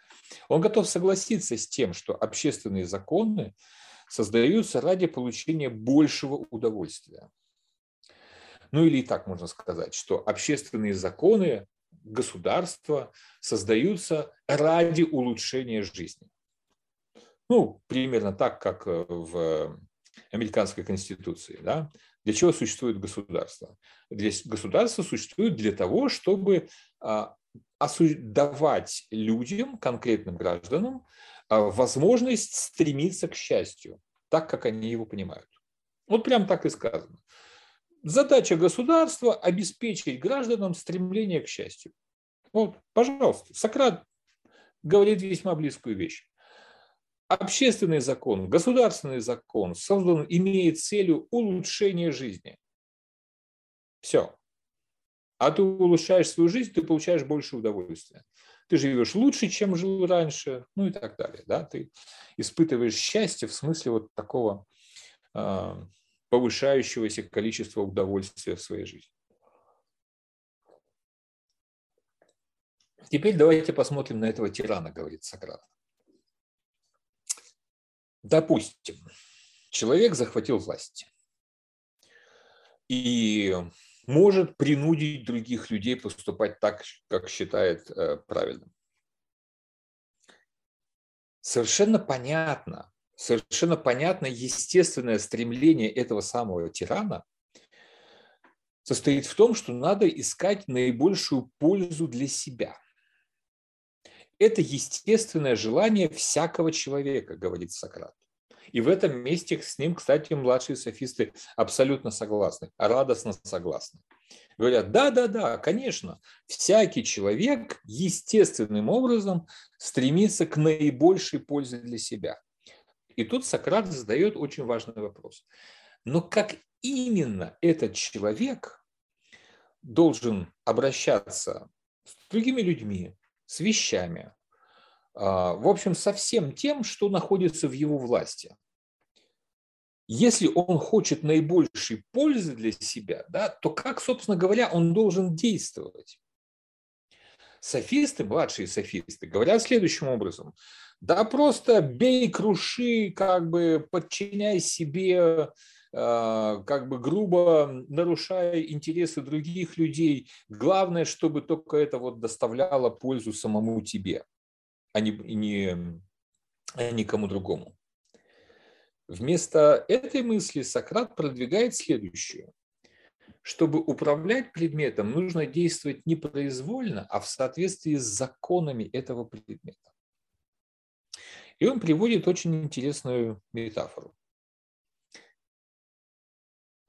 Он готов согласиться с тем, что общественные законы создаются ради получения большего удовольствия. Ну или и так можно сказать, что общественные законы государства создаются ради улучшения жизни. Ну, примерно так, как э, в американской конституции. Да? Для чего существует государство? Государство существует для того, чтобы а, давать людям, конкретным гражданам, а, возможность стремиться к счастью, так, как они его понимают. Вот прям так и сказано. Задача государства – обеспечить гражданам стремление к счастью. Вот, пожалуйста, Сократ говорит весьма близкую вещь общественный закон, государственный закон создан, имеет целью улучшение жизни. Все. А ты улучшаешь свою жизнь, ты получаешь больше удовольствия. Ты живешь лучше, чем жил раньше, ну и так далее. Да? Ты испытываешь счастье в смысле вот такого э, повышающегося количества удовольствия в своей жизни. Теперь давайте посмотрим на этого тирана, говорит Сократ. Допустим, человек захватил власть и может принудить других людей поступать так, как считает э, правильным. Совершенно понятно, совершенно понятно естественное стремление этого самого тирана состоит в том, что надо искать наибольшую пользу для себя – это естественное желание всякого человека, говорит Сократ. И в этом месте с ним, кстати, младшие софисты абсолютно согласны, радостно согласны. Говорят, да, да, да, конечно, всякий человек естественным образом стремится к наибольшей пользе для себя. И тут Сократ задает очень важный вопрос. Но как именно этот человек должен обращаться с другими людьми, с вещами, а, в общем, со всем тем, что находится в его власти. Если он хочет наибольшей пользы для себя, да, то как, собственно говоря, он должен действовать? Софисты, младшие софисты, говорят следующим образом. Да просто бей, круши, как бы подчиняй себе, как бы грубо нарушая интересы других людей. Главное, чтобы только это вот доставляло пользу самому тебе, а не, не, а никому другому. Вместо этой мысли Сократ продвигает следующую. чтобы управлять предметом, нужно действовать не произвольно, а в соответствии с законами этого предмета. И он приводит очень интересную метафору.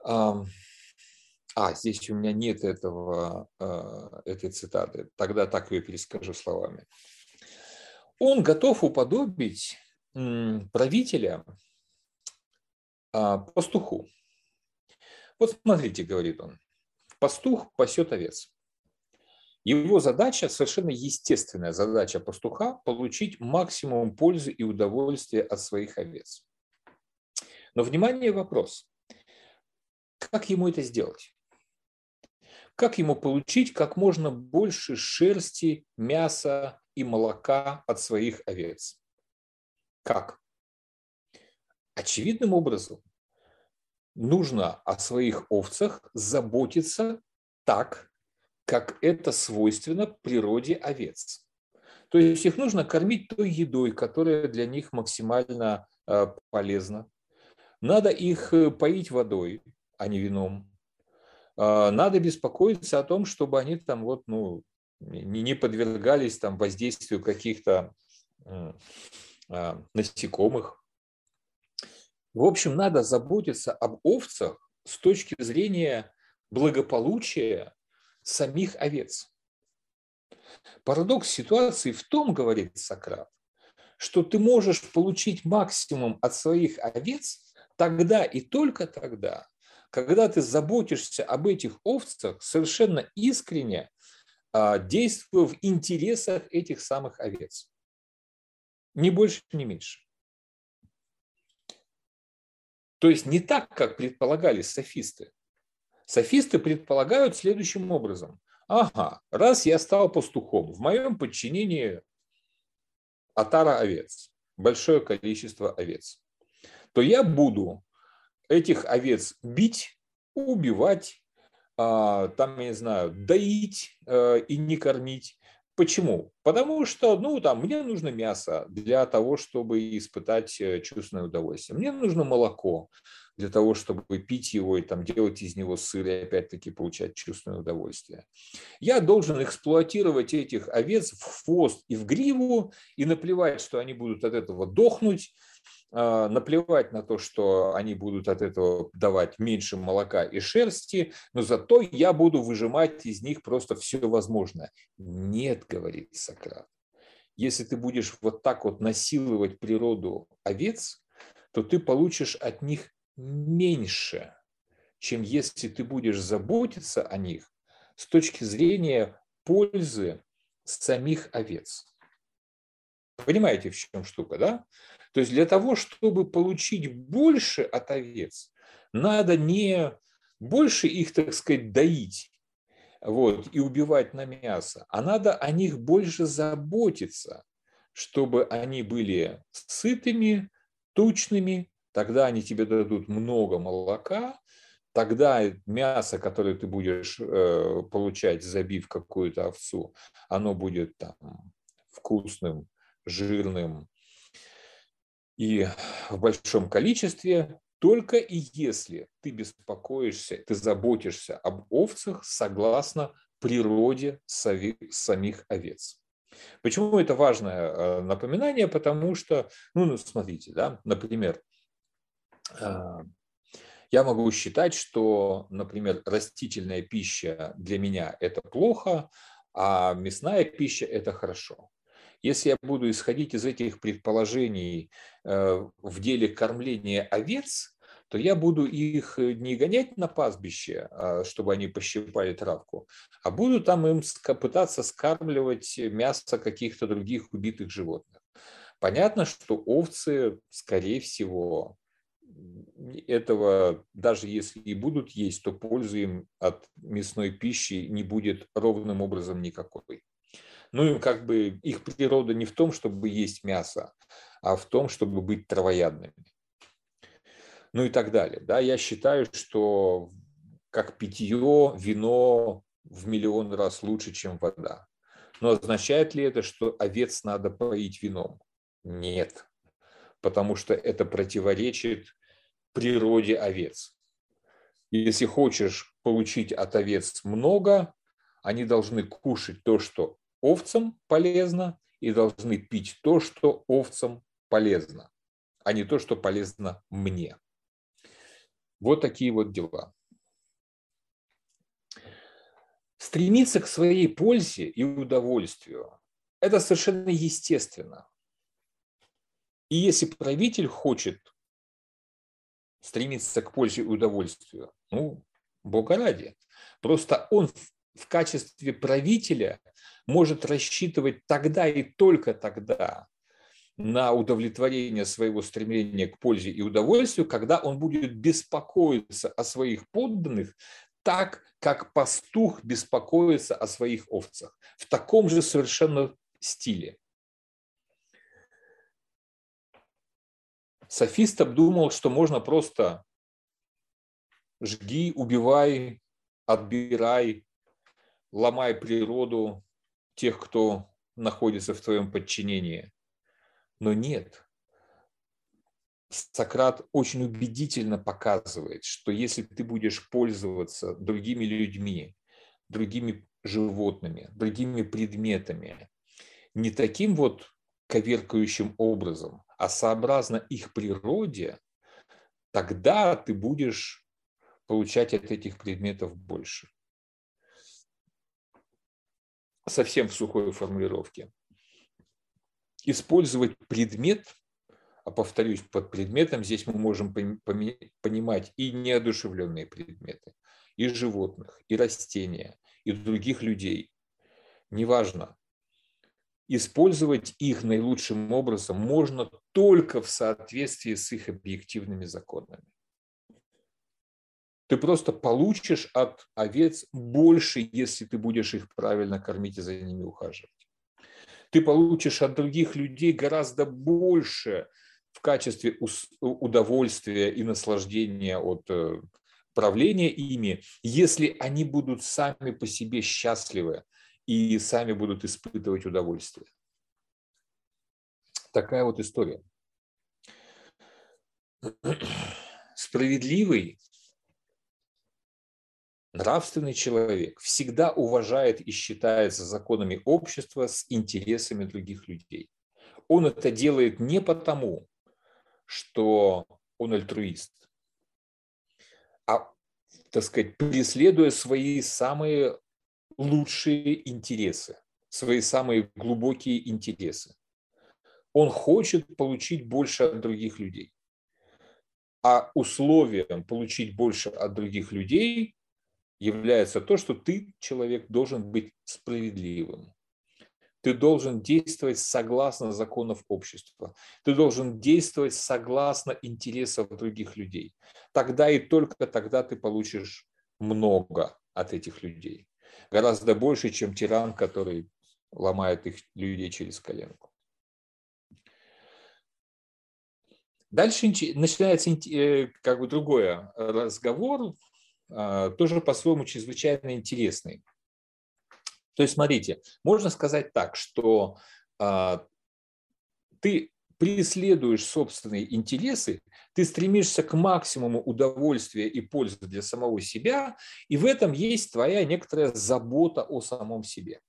А, здесь у меня нет этого, а, этой цитаты. Тогда так ее перескажу словами. Он готов уподобить правителя а, пастуху. Вот смотрите, говорит он, пастух пасет овец. Его задача, совершенно естественная задача пастуха, получить максимум пользы и удовольствия от своих овец. Но, внимание, вопрос. Как ему это сделать? Как ему получить как можно больше шерсти, мяса и молока от своих овец? Как? Очевидным образом нужно о своих овцах заботиться так, как это свойственно природе овец. То есть их нужно кормить той едой, которая для них максимально э, полезна. Надо их э, поить водой, а не вином. А, надо беспокоиться о том, чтобы они там вот, ну, не подвергались там воздействию каких-то а, насекомых. В общем, надо заботиться об овцах с точки зрения благополучия самих овец. Парадокс ситуации в том, говорит Сократ, что ты можешь получить максимум от своих овец тогда и только тогда, когда ты заботишься об этих овцах совершенно искренне, а, действуя в интересах этих самых овец. Ни больше, ни меньше. То есть не так, как предполагали софисты. Софисты предполагают следующим образом. Ага, раз я стал пастухом, в моем подчинении отара овец, большое количество овец, то я буду этих овец бить, убивать, а, там, я не знаю, доить э, и не кормить. Почему? Потому что, ну, там, мне нужно мясо для того, чтобы испытать э, чувственное удовольствие. Мне нужно молоко для того, чтобы пить его и там делать из него сыр и опять-таки получать чувственное удовольствие. Я должен эксплуатировать этих овец в хвост и в гриву и наплевать, что они будут от этого дохнуть, наплевать на то, что они будут от этого давать меньше молока и шерсти, но зато я буду выжимать из них просто все возможное. Нет, говорит Сократ. Если ты будешь вот так вот насиловать природу овец, то ты получишь от них меньше, чем если ты будешь заботиться о них с точки зрения пользы самих овец. Понимаете, в чем штука, да? То есть для того, чтобы получить больше от овец, надо не больше их, так сказать, доить вот, и убивать на мясо, а надо о них больше заботиться, чтобы они были сытыми, тучными, тогда они тебе дадут много молока, тогда мясо, которое ты будешь э, получать, забив какую-то овцу, оно будет там вкусным, жирным, и в большом количестве, только и если ты беспокоишься, ты заботишься об овцах согласно природе самих овец. Почему это важное э, напоминание? Потому что, ну, ну смотрите, да, например, э, я могу считать, что, например, растительная пища для меня это плохо, а мясная пища это хорошо. Если я буду исходить из этих предположений э, в деле кормления овец, то я буду их э, не гонять на пастбище, а, чтобы они пощипали травку, а буду там им пытаться скармливать мясо каких-то других убитых животных. Понятно, что овцы, скорее всего, этого, даже если и будут есть, то пользы им от мясной пищи не будет ровным образом никакой. Ну, как бы их природа не в том, чтобы есть мясо, а в том, чтобы быть травоядными. Ну и так далее. Да, я считаю, что как питье, вино в миллион раз лучше, чем вода. Но означает ли это, что овец надо поить вином? Нет, потому что это противоречит природе овец. Если хочешь получить от овец много, они должны кушать то, что овцам полезно, и должны пить то, что овцам полезно, а не то, что полезно мне. Вот такие вот дела. Стремиться к своей пользе и удовольствию – это совершенно естественно. И если правитель хочет стремиться к пользе и удовольствию, ну, Бога ради. Просто он в качестве правителя может рассчитывать тогда и только тогда на удовлетворение своего стремления к пользе и удовольствию, когда он будет беспокоиться о своих подданных так, как пастух беспокоится о своих овцах. В таком же совершенно стиле. Софист обдумал, что можно просто жги, убивай, отбирай, ломай природу тех, кто находится в твоем подчинении. Но нет. Сократ очень убедительно показывает, что если ты будешь пользоваться другими людьми, другими животными, другими предметами, не таким вот коверкающим образом, а сообразно их природе, тогда ты будешь получать от этих предметов больше. Совсем в сухой формулировке. Использовать предмет а повторюсь, под предметом здесь мы можем понимать и неодушевленные предметы, и животных, и растения, и других людей. Неважно. Использовать их наилучшим образом можно только в соответствии с их объективными законами. Ты просто получишь от овец больше, если ты будешь их правильно кормить и за ними ухаживать. Ты получишь от других людей гораздо больше, в качестве удовольствия и наслаждения от э, правления ими, если они будут сами по себе счастливы и сами будут испытывать удовольствие. Такая вот история. Справедливый, нравственный человек всегда уважает и считается законами общества с интересами других людей. Он это делает не потому, что он альтруист, а, так сказать, преследуя свои самые лучшие интересы, свои самые глубокие интересы. Он хочет получить больше от других людей. А условием получить больше от других людей является то, что ты, человек, должен быть справедливым. Ты должен действовать согласно законов общества. Ты должен действовать согласно интересов других людей. Тогда и только тогда ты получишь много от этих людей. Гораздо больше, чем тиран, который ломает их людей через коленку. Дальше начинается э, как бы другой разговор, а, тоже по-своему чрезвычайно интересный. То есть, смотрите, можно сказать так, что а, ты преследуешь собственные интересы, ты стремишься к максимуму удовольствия и пользы для самого себя, и в этом есть твоя некоторая забота о самом себе.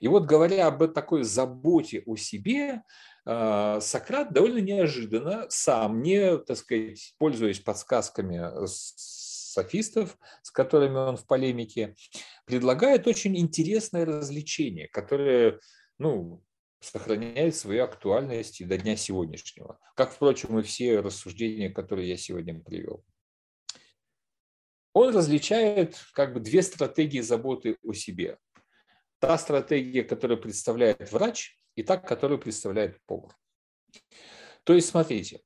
И вот говоря об такой заботе о себе, а, Сократ довольно неожиданно сам, не, так сказать, пользуясь подсказками софистов, с которыми он в полемике, предлагает очень интересное развлечение, которое ну, сохраняет свою актуальность и до дня сегодняшнего. Как, впрочем, и все рассуждения, которые я сегодня привел. Он различает как бы две стратегии заботы о себе. Та стратегия, которую представляет врач, и та, которую представляет повар. То есть, смотрите,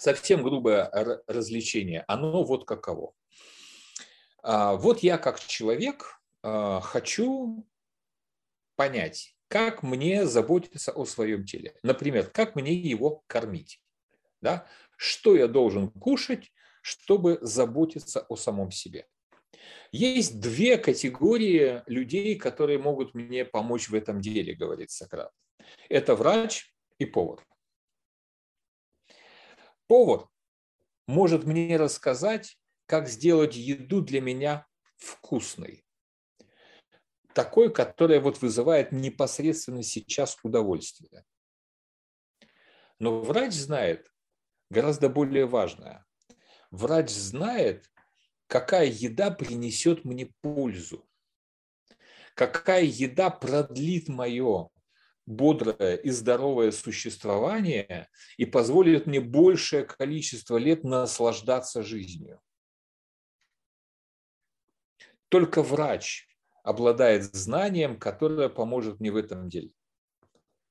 совсем грубое развлечение, оно вот каково. А, вот я как человек а, хочу понять, как мне заботиться о своем теле. Например, как мне его кормить. Да? Что я должен кушать, чтобы заботиться о самом себе. Есть две категории людей, которые могут мне помочь в этом деле, говорит Сократ. Это врач и повар. Повар может мне рассказать, как сделать еду для меня вкусной. Такой, которая вот вызывает непосредственно сейчас удовольствие. Но врач знает гораздо более важное. Врач знает, какая еда принесет мне пользу, какая еда продлит мое бодрое и здоровое существование и позволит мне большее количество лет наслаждаться жизнью. Только врач обладает знанием, которое поможет мне в этом деле.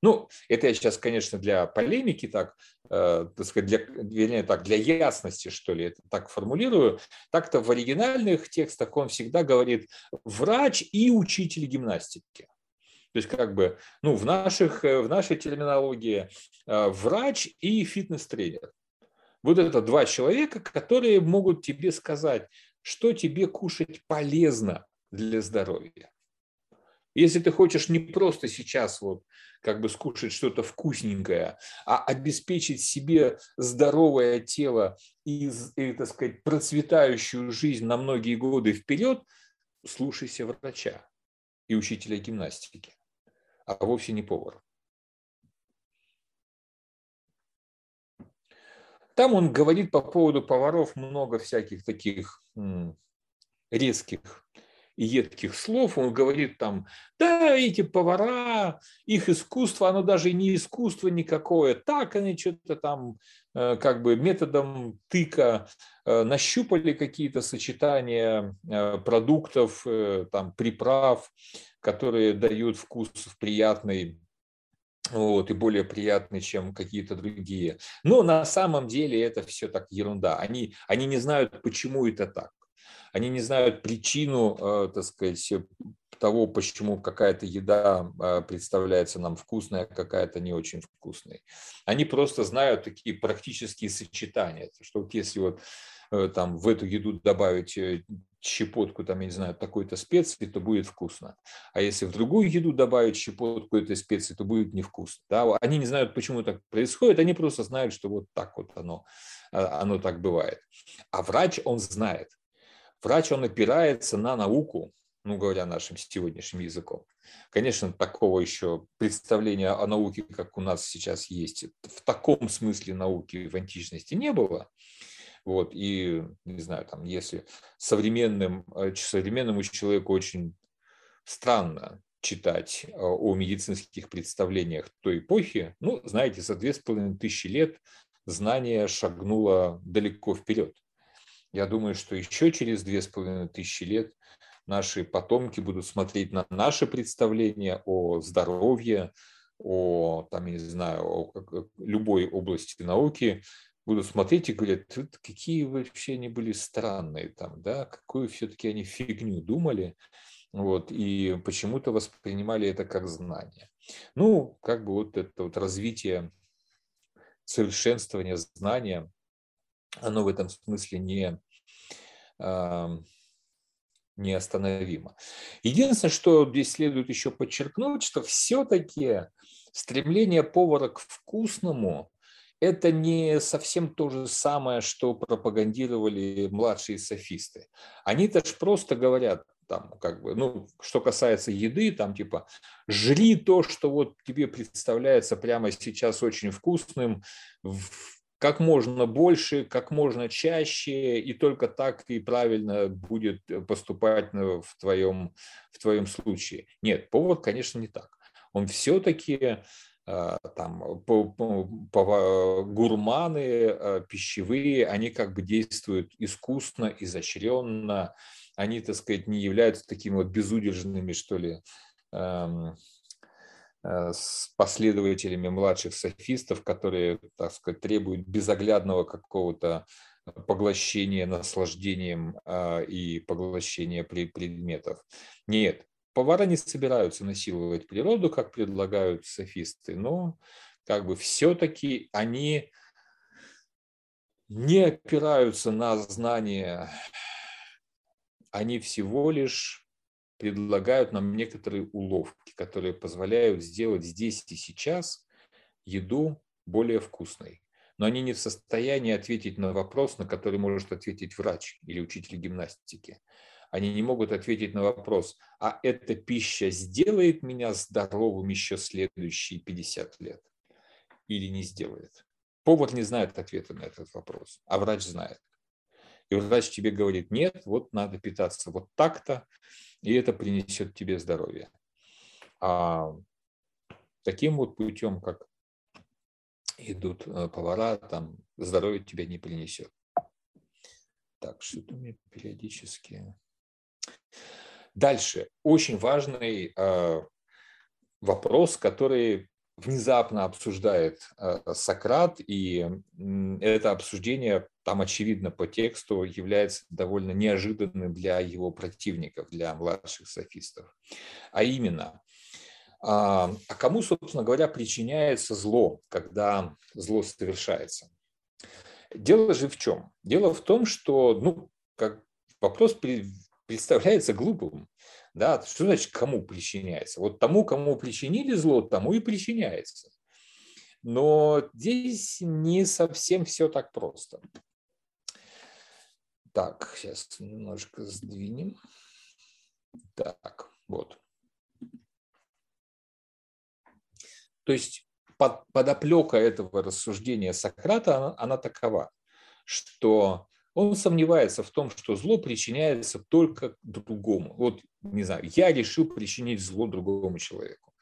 Ну, это я сейчас, конечно, для полемики так, э, так сказать, для, вернее, так, для ясности, что ли, это так формулирую. Так-то в оригинальных текстах он всегда говорит врач и учитель гимнастики. То есть как бы, ну, в, наших, э, в нашей терминологии э, врач и фитнес-тренер. Вот это два человека, которые могут тебе сказать, что тебе кушать полезно для здоровья. Если ты хочешь не просто сейчас вот как бы скушать что-то вкусненькое, а обеспечить себе здоровое тело и, и, так сказать, процветающую жизнь на многие годы вперед, слушайся врача и учителя гимнастики а вовсе не повар. Там он говорит по поводу поваров много всяких таких резких едких слов. Он говорит там, да, эти повара, их искусство, оно даже не искусство никакое. Так они что-то там э, как бы методом тыка э, нащупали какие-то сочетания э, продуктов, там, приправ, которые дают вкус приятный вот, и более приятный, чем какие-то другие. Но на самом деле это все так ерунда. Они, они не знают, почему это так. Они не знают причину, э, так сказать, того, почему какая-то еда э, представляется нам вкусной, а какая-то не очень вкусной. Они просто знают такие практические сочетания, что вот если вот э, там в эту еду добавить щепотку, там, я не знаю, такой-то специи, то будет вкусно. А если в другую еду добавить щепотку этой специи, то будет невкусно. Да? Они не знают, почему так происходит, они просто знают, что вот так вот оно, оно так бывает. А врач, он знает. Врач, он опирается на науку, ну, говоря нашим сегодняшним языком. Конечно, такого еще представления о науке, как у нас сейчас есть, в таком смысле науки в античности не было. Вот, и, не знаю, там, если современным, э, современному человеку очень странно читать э, о медицинских представлениях той эпохи, ну, знаете, за две с половиной тысячи лет знание шагнуло далеко вперед. Я думаю, что еще через две с половиной тысячи лет наши потомки будут смотреть на наши представления о здоровье, о, там, я не знаю, о любой области науки будут смотреть и говорят, какие вообще они были странные там, да, какую все-таки они фигню думали, вот, и почему-то воспринимали это как знание. Ну, как бы вот это вот развитие совершенствования знания, оно в этом смысле не, неостановимо. Единственное, что здесь следует еще подчеркнуть, что все-таки стремление повара к вкусному это не совсем то же самое, что пропагандировали младшие софисты. Они-то ж просто говорят, там, как бы, ну, что касается еды, там, типа, жри то, что вот тебе представляется прямо сейчас очень вкусным, как можно больше, как можно чаще, и только так и правильно будет поступать в твоем, в твоем случае. Нет, повод, конечно, не так. Он все-таки Э, там гурманы э, пищевые, они как бы действуют искусно, изощренно, они, так сказать, не являются такими вот безудержными, что ли, эм, э, с последователями младших софистов, которые, так сказать, требуют безоглядного какого-то поглощения наслаждением и поглощения предметов. Нет, повара не собираются насиловать природу, как предлагают софисты, но как бы все-таки они не опираются на знания, они всего лишь предлагают нам некоторые уловки, которые позволяют сделать здесь и сейчас еду более вкусной. но они не в состоянии ответить на вопрос, на который может ответить врач или учитель гимнастики. Они не могут ответить на вопрос, а эта пища сделает меня здоровым еще следующие 50 лет или не сделает. Повар не знает ответа на этот вопрос, а врач знает. И врач тебе говорит, нет, вот надо питаться вот так-то, и это принесет тебе здоровье. А таким вот путем, как идут э, повара, там здоровье тебя не принесет. Так, что-то мне периодически... Дальше. Очень важный э, вопрос, который внезапно обсуждает э, Сократ, и это обсуждение, там очевидно по тексту, является довольно неожиданным для его противников, для младших софистов. А именно, а, а кому, собственно говоря, причиняется зло, когда зло совершается? Дело же в чем? Дело в том, что ну, как вопрос представляется глупым. Да? Что значит кому причиняется? Вот тому, кому причинили зло, тому и причиняется. Но здесь не совсем все так просто. Так, сейчас немножко сдвинем. Так, вот. То есть под, подоплека этого рассуждения Сократа, она, она такова, что он сомневается в том, что зло причиняется только другому. Вот, не знаю, я решил причинить зло другому человеку,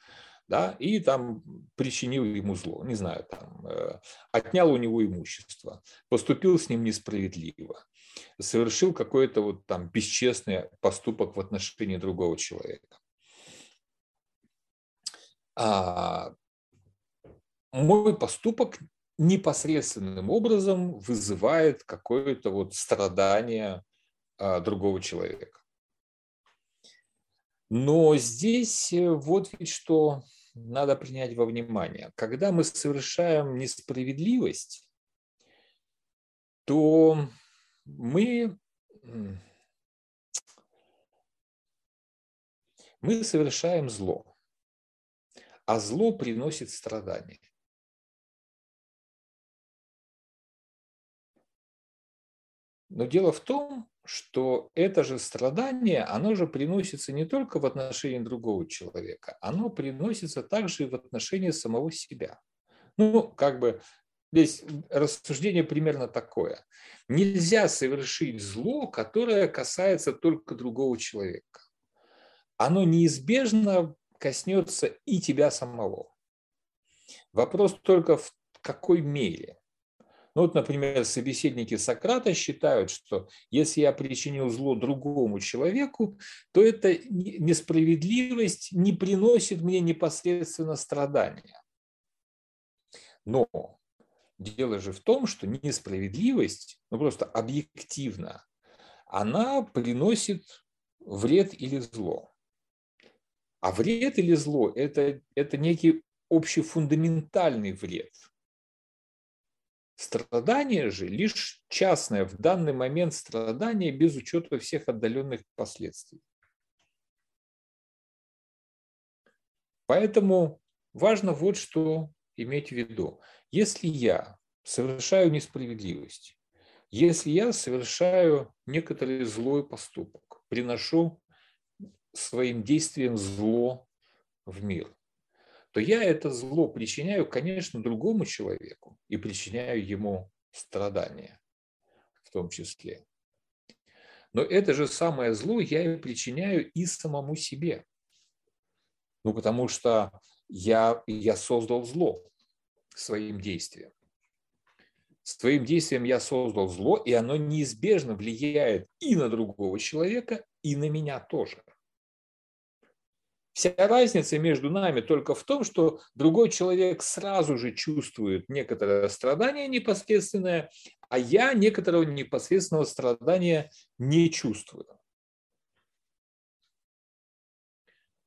да, и там причинил ему зло, не знаю, там, э, отнял у него имущество, поступил с ним несправедливо, совершил какой-то вот там бесчестный поступок в отношении другого человека. А мой поступок непосредственным образом вызывает какое-то вот страдание а, другого человека. Но здесь э, вот ведь что надо принять во внимание. Когда мы совершаем несправедливость, то мы, мы совершаем зло, а зло приносит страдания. Но дело в том, что это же страдание, оно же приносится не только в отношении другого человека, оно приносится также и в отношении самого себя. Ну, как бы здесь рассуждение примерно такое. Нельзя совершить зло, которое касается только другого человека. Оно неизбежно коснется и тебя самого. Вопрос только в какой мере. Ну вот, например, собеседники Сократа считают, что если я причинил зло другому человеку, то эта несправедливость не приносит мне непосредственно страдания. Но дело же в том, что несправедливость, ну просто объективно, она приносит вред или зло. А вред или зло это, – это некий общефундаментальный вред – Страдание же лишь частное в данный момент страдание без учета всех отдаленных последствий. Поэтому важно вот что иметь в виду. Если я совершаю несправедливость, если я совершаю некоторый злой поступок, приношу своим действием зло в мир, то я это зло причиняю, конечно, другому человеку и причиняю ему страдания в том числе. Но это же самое зло я и причиняю и самому себе. Ну, потому что я, я создал зло своим действием. Своим действием я создал зло, и оно неизбежно влияет и на другого человека, и на меня тоже. Вся разница между нами только в том, что другой человек сразу же чувствует некоторое страдание непосредственное, а я некоторого непосредственного страдания не чувствую.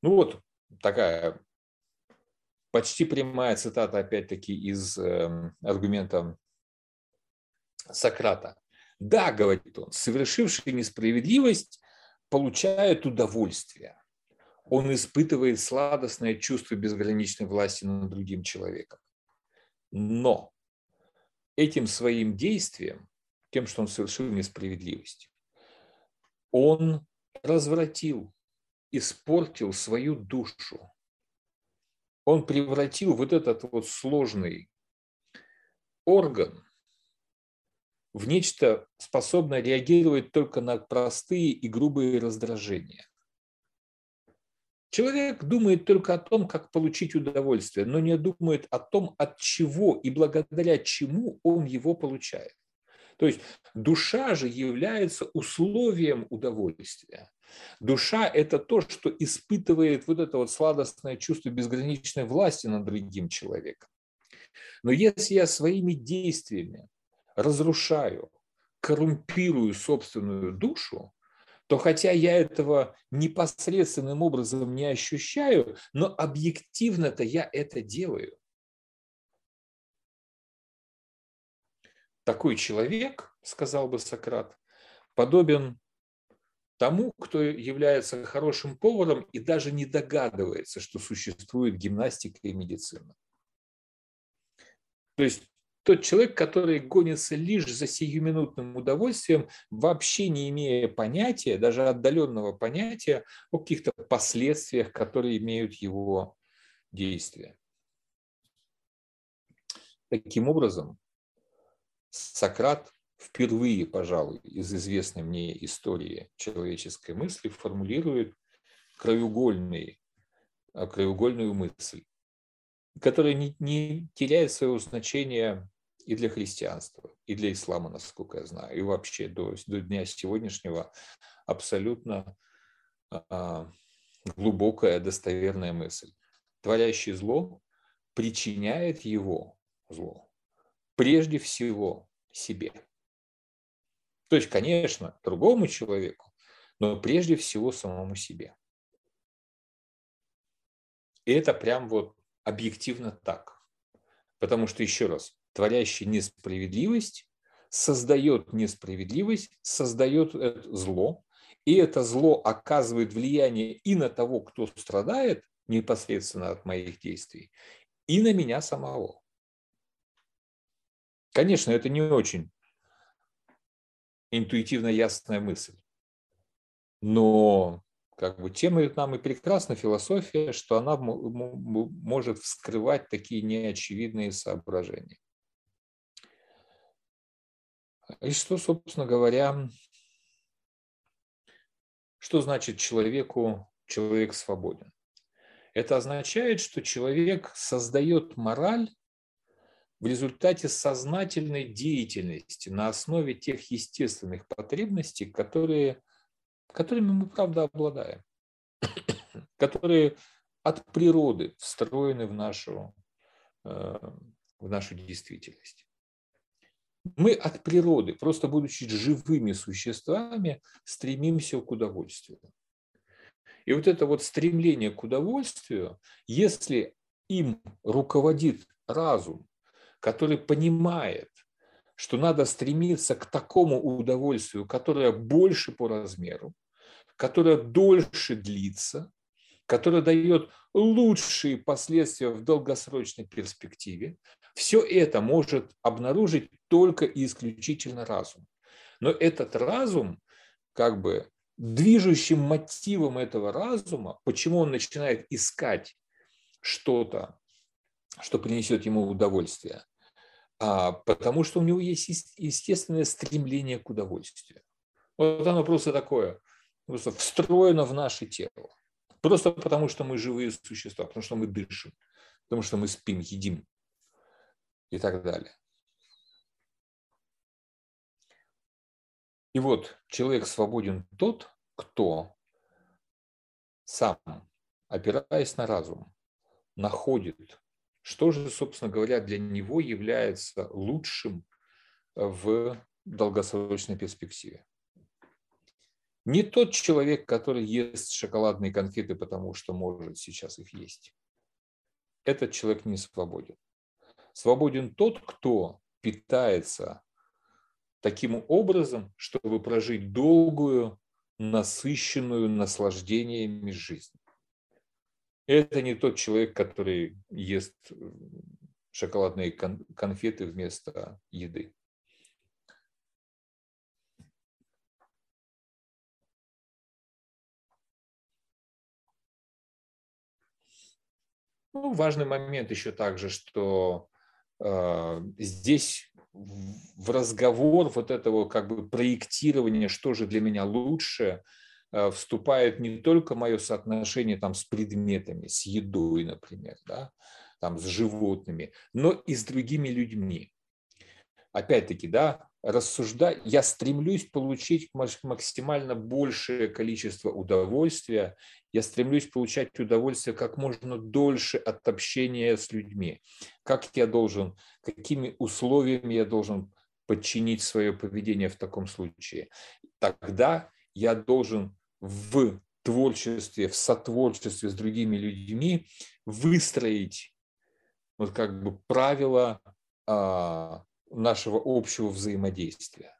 Ну вот такая почти прямая цитата опять-таки из э, аргумента Сократа. Да, говорит он, совершивший несправедливость получает удовольствие он испытывает сладостное чувство безграничной власти над другим человеком. Но этим своим действием, тем, что он совершил несправедливость, он развратил, испортил свою душу. Он превратил вот этот вот сложный орган в нечто, способное реагировать только на простые и грубые раздражения. Человек думает только о том, как получить удовольствие, но не думает о том, от чего и благодаря чему он его получает. То есть душа же является условием удовольствия. Душа – это то, что испытывает вот это вот сладостное чувство безграничной власти над другим человеком. Но если я своими действиями разрушаю, коррумпирую собственную душу, то хотя я этого непосредственным образом не ощущаю, но объективно-то я это делаю. Такой человек, сказал бы Сократ, подобен тому, кто является хорошим поваром и даже не догадывается, что существует гимнастика и медицина. То есть тот человек, который гонится лишь за сиюминутным удовольствием, вообще не имея понятия, даже отдаленного понятия о каких-то последствиях, которые имеют его действия. Таким образом, Сократ впервые, пожалуй, из известной мне истории человеческой мысли формулирует краеугольный, краеугольную мысль которая не, не теряет своего значения и для христианства, и для ислама, насколько я знаю, и вообще до, до дня сегодняшнего абсолютно а, глубокая, достоверная мысль. Творящий зло причиняет его зло прежде всего себе. То есть, конечно, другому человеку, но прежде всего самому себе. И это прям вот объективно так. Потому что, еще раз, творящий несправедливость создает несправедливость, создает зло, и это зло оказывает влияние и на того, кто страдает непосредственно от моих действий, и на меня самого. Конечно, это не очень интуитивно ясная мысль, но как бы тем нам и прекрасна философия, что она может вскрывать такие неочевидные соображения. И что, собственно говоря, что значит человеку, человек свободен? Это означает, что человек создает мораль в результате сознательной деятельности на основе тех естественных потребностей, которые которыми мы, правда, обладаем, которые от природы встроены в нашу, э, в нашу действительность. Мы от природы, просто будучи живыми существами, стремимся к удовольствию. И вот это вот стремление к удовольствию, если им руководит разум, который понимает, что надо стремиться к такому удовольствию, которое больше по размеру, которое дольше длится, которое дает лучшие последствия в долгосрочной перспективе. Все это может обнаружить только и исключительно разум. Но этот разум, как бы движущим мотивом этого разума, почему он начинает искать что-то, что принесет ему удовольствие, а, потому что у него есть естественное стремление к удовольствию. Вот оно просто такое, просто встроено в наше тело. Просто потому, что мы живые существа, потому что мы дышим, потому что мы спим, едим и так далее. И вот человек свободен тот, кто сам, опираясь на разум, находит что же, собственно говоря, для него является лучшим в долгосрочной перспективе? Не тот человек, который ест шоколадные конфеты, потому что может сейчас их есть. Этот человек не свободен. Свободен тот, кто питается таким образом, чтобы прожить долгую, насыщенную наслаждениями жизнь. Это не тот человек, который ест шоколадные конфеты вместо еды. Ну, важный момент еще также, что э, здесь в разговор вот этого как бы проектирования, что же для меня лучше, э, вступает не только мое соотношение там с предметами, с едой, например, да, там с животными, но и с другими людьми. Опять-таки, да, рассуждать, я стремлюсь получить максимально большее количество удовольствия, я стремлюсь получать удовольствие как можно дольше от общения с людьми. Как я должен, какими условиями я должен подчинить свое поведение в таком случае. Тогда я должен в творчестве, в сотворчестве с другими людьми выстроить вот как бы правила а, нашего общего взаимодействия.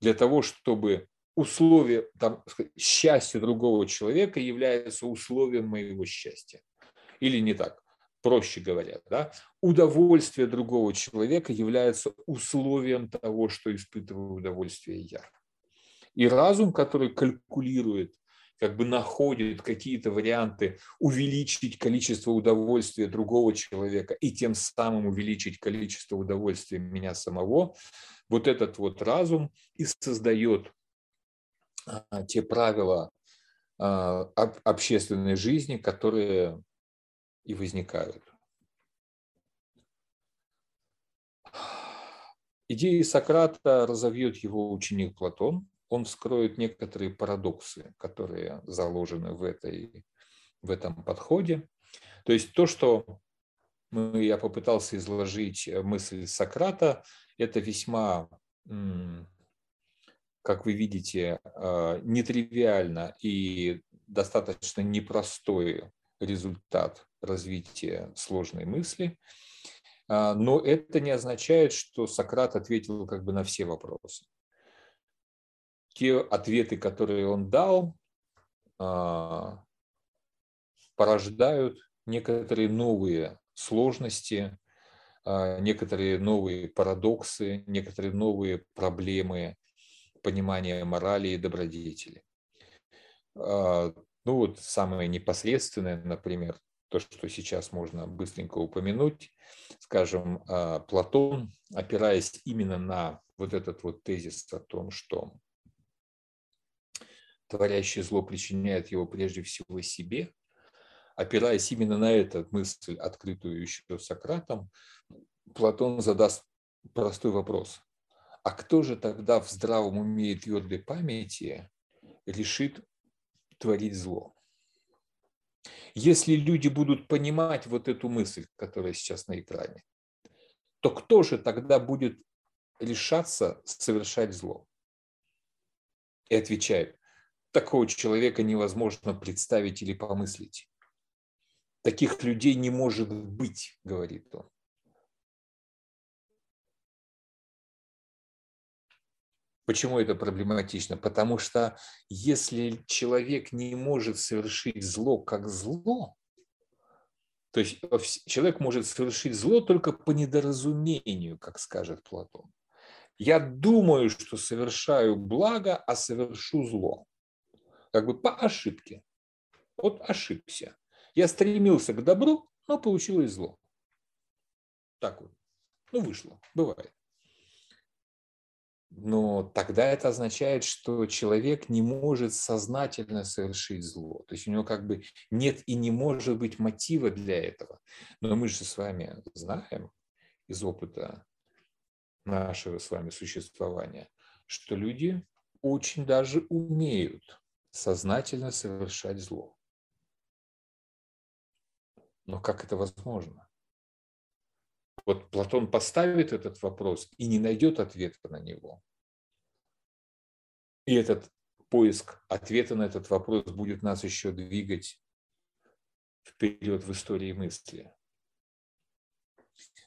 Для того, чтобы условие, там, счастья другого человека является условием моего счастья. Или не так, проще говоря, да? удовольствие другого человека является условием того, что испытываю удовольствие я. И разум, который калькулирует как бы находит какие-то варианты увеличить количество удовольствия другого человека и тем самым увеличить количество удовольствия меня самого, вот этот вот разум и создает те правила а, общественной жизни, которые и возникают. Идеи Сократа разовьет его ученик Платон, он вскроет некоторые парадоксы, которые заложены в, этой, в этом подходе. То есть то, что мы, я попытался изложить э, мысль Сократа, это весьма, как вы видите, э, нетривиально и достаточно непростой результат развития сложной мысли. А, но это не означает, что Сократ ответил как бы на все вопросы те ответы, которые он дал, а, порождают некоторые новые сложности, а, некоторые новые парадоксы, некоторые новые проблемы понимания морали и добродетели. А, ну вот самое непосредственное, например, то, что сейчас можно быстренько упомянуть, скажем, Платон, опираясь именно на вот этот вот тезис о том, что творящий зло причиняет его прежде всего себе, опираясь именно на эту мысль, открытую еще Сократом, Платон задаст простой вопрос. А кто же тогда в здравом уме и твердой памяти решит творить зло? Если люди будут понимать вот эту мысль, которая сейчас на экране, то кто же тогда будет решаться совершать зло? И отвечает, такого человека невозможно представить или помыслить. Таких людей не может быть, говорит он. Почему это проблематично? Потому что если человек не может совершить зло как зло, то есть человек может совершить зло только по недоразумению, как скажет Платон. Я думаю, что совершаю благо, а совершу зло как бы по ошибке. Вот ошибся. Я стремился к добру, но получилось зло. Так вот. Ну, вышло. Бывает. Но тогда это означает, что человек не может сознательно совершить зло. То есть у него как бы нет и не может быть мотива для этого. Но мы же с вами знаем из опыта нашего с вами существования, что люди очень даже умеют сознательно совершать зло. Но как это возможно? Вот Платон поставит этот вопрос и не найдет ответа на него. И этот поиск ответа на этот вопрос будет нас еще двигать вперед в истории мысли.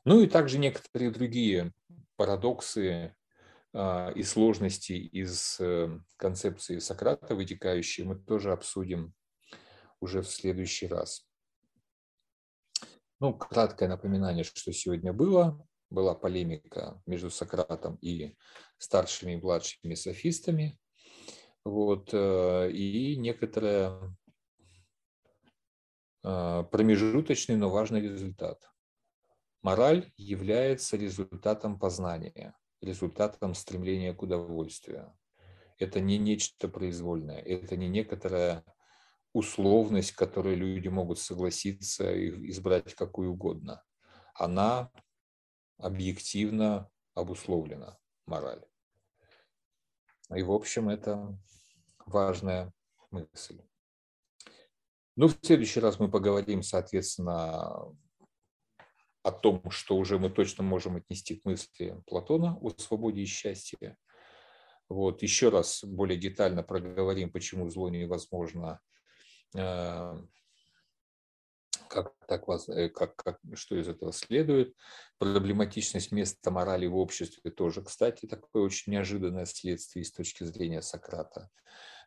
Ну и также некоторые другие парадоксы, а, и сложности из э, концепции Сократа вытекающие мы тоже обсудим уже в следующий раз. Ну, краткое напоминание, что сегодня было. Была полемика между Сократом и старшими и младшими софистами. Вот, э, и некоторая э, промежуточный, но важный результат. Мораль является результатом познания, результатом стремления к удовольствию. Это не нечто произвольное, это не некоторая условность, которой люди могут согласиться и избрать какую угодно. Она объективно обусловлена, мораль. И, в общем, это важная мысль. Ну, в следующий раз мы поговорим, соответственно, о том, что уже мы точно можем отнести к мысли Платона о свободе и счастье. Вот. Еще раз более детально проговорим, почему зло невозможно, как, так, э, как, как, что из этого следует. Проблематичность места морали в обществе тоже, кстати, такое очень неожиданное следствие с точки зрения Сократа.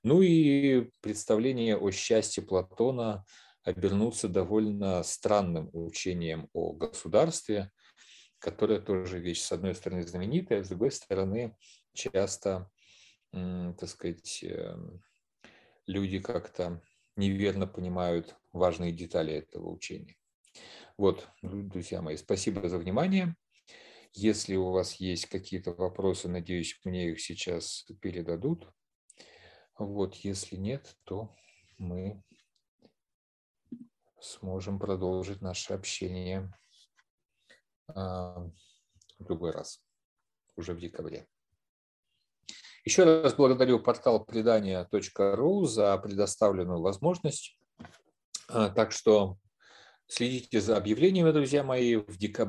Ну и представление о счастье Платона – обернуться довольно странным учением о государстве, которое тоже вещь, с одной стороны, знаменитая, с другой стороны, часто, так сказать, эм, люди как-то неверно понимают важные детали этого учения. Вот, друзья мои, спасибо за внимание. Если у вас есть какие-то вопросы, надеюсь, мне их сейчас передадут. Вот, если нет, то мы сможем продолжить наше общение а, в другой раз, уже в декабре. Еще раз благодарю портал предания.ру за предоставленную возможность. А, так что следите за объявлениями, друзья мои, в декабре.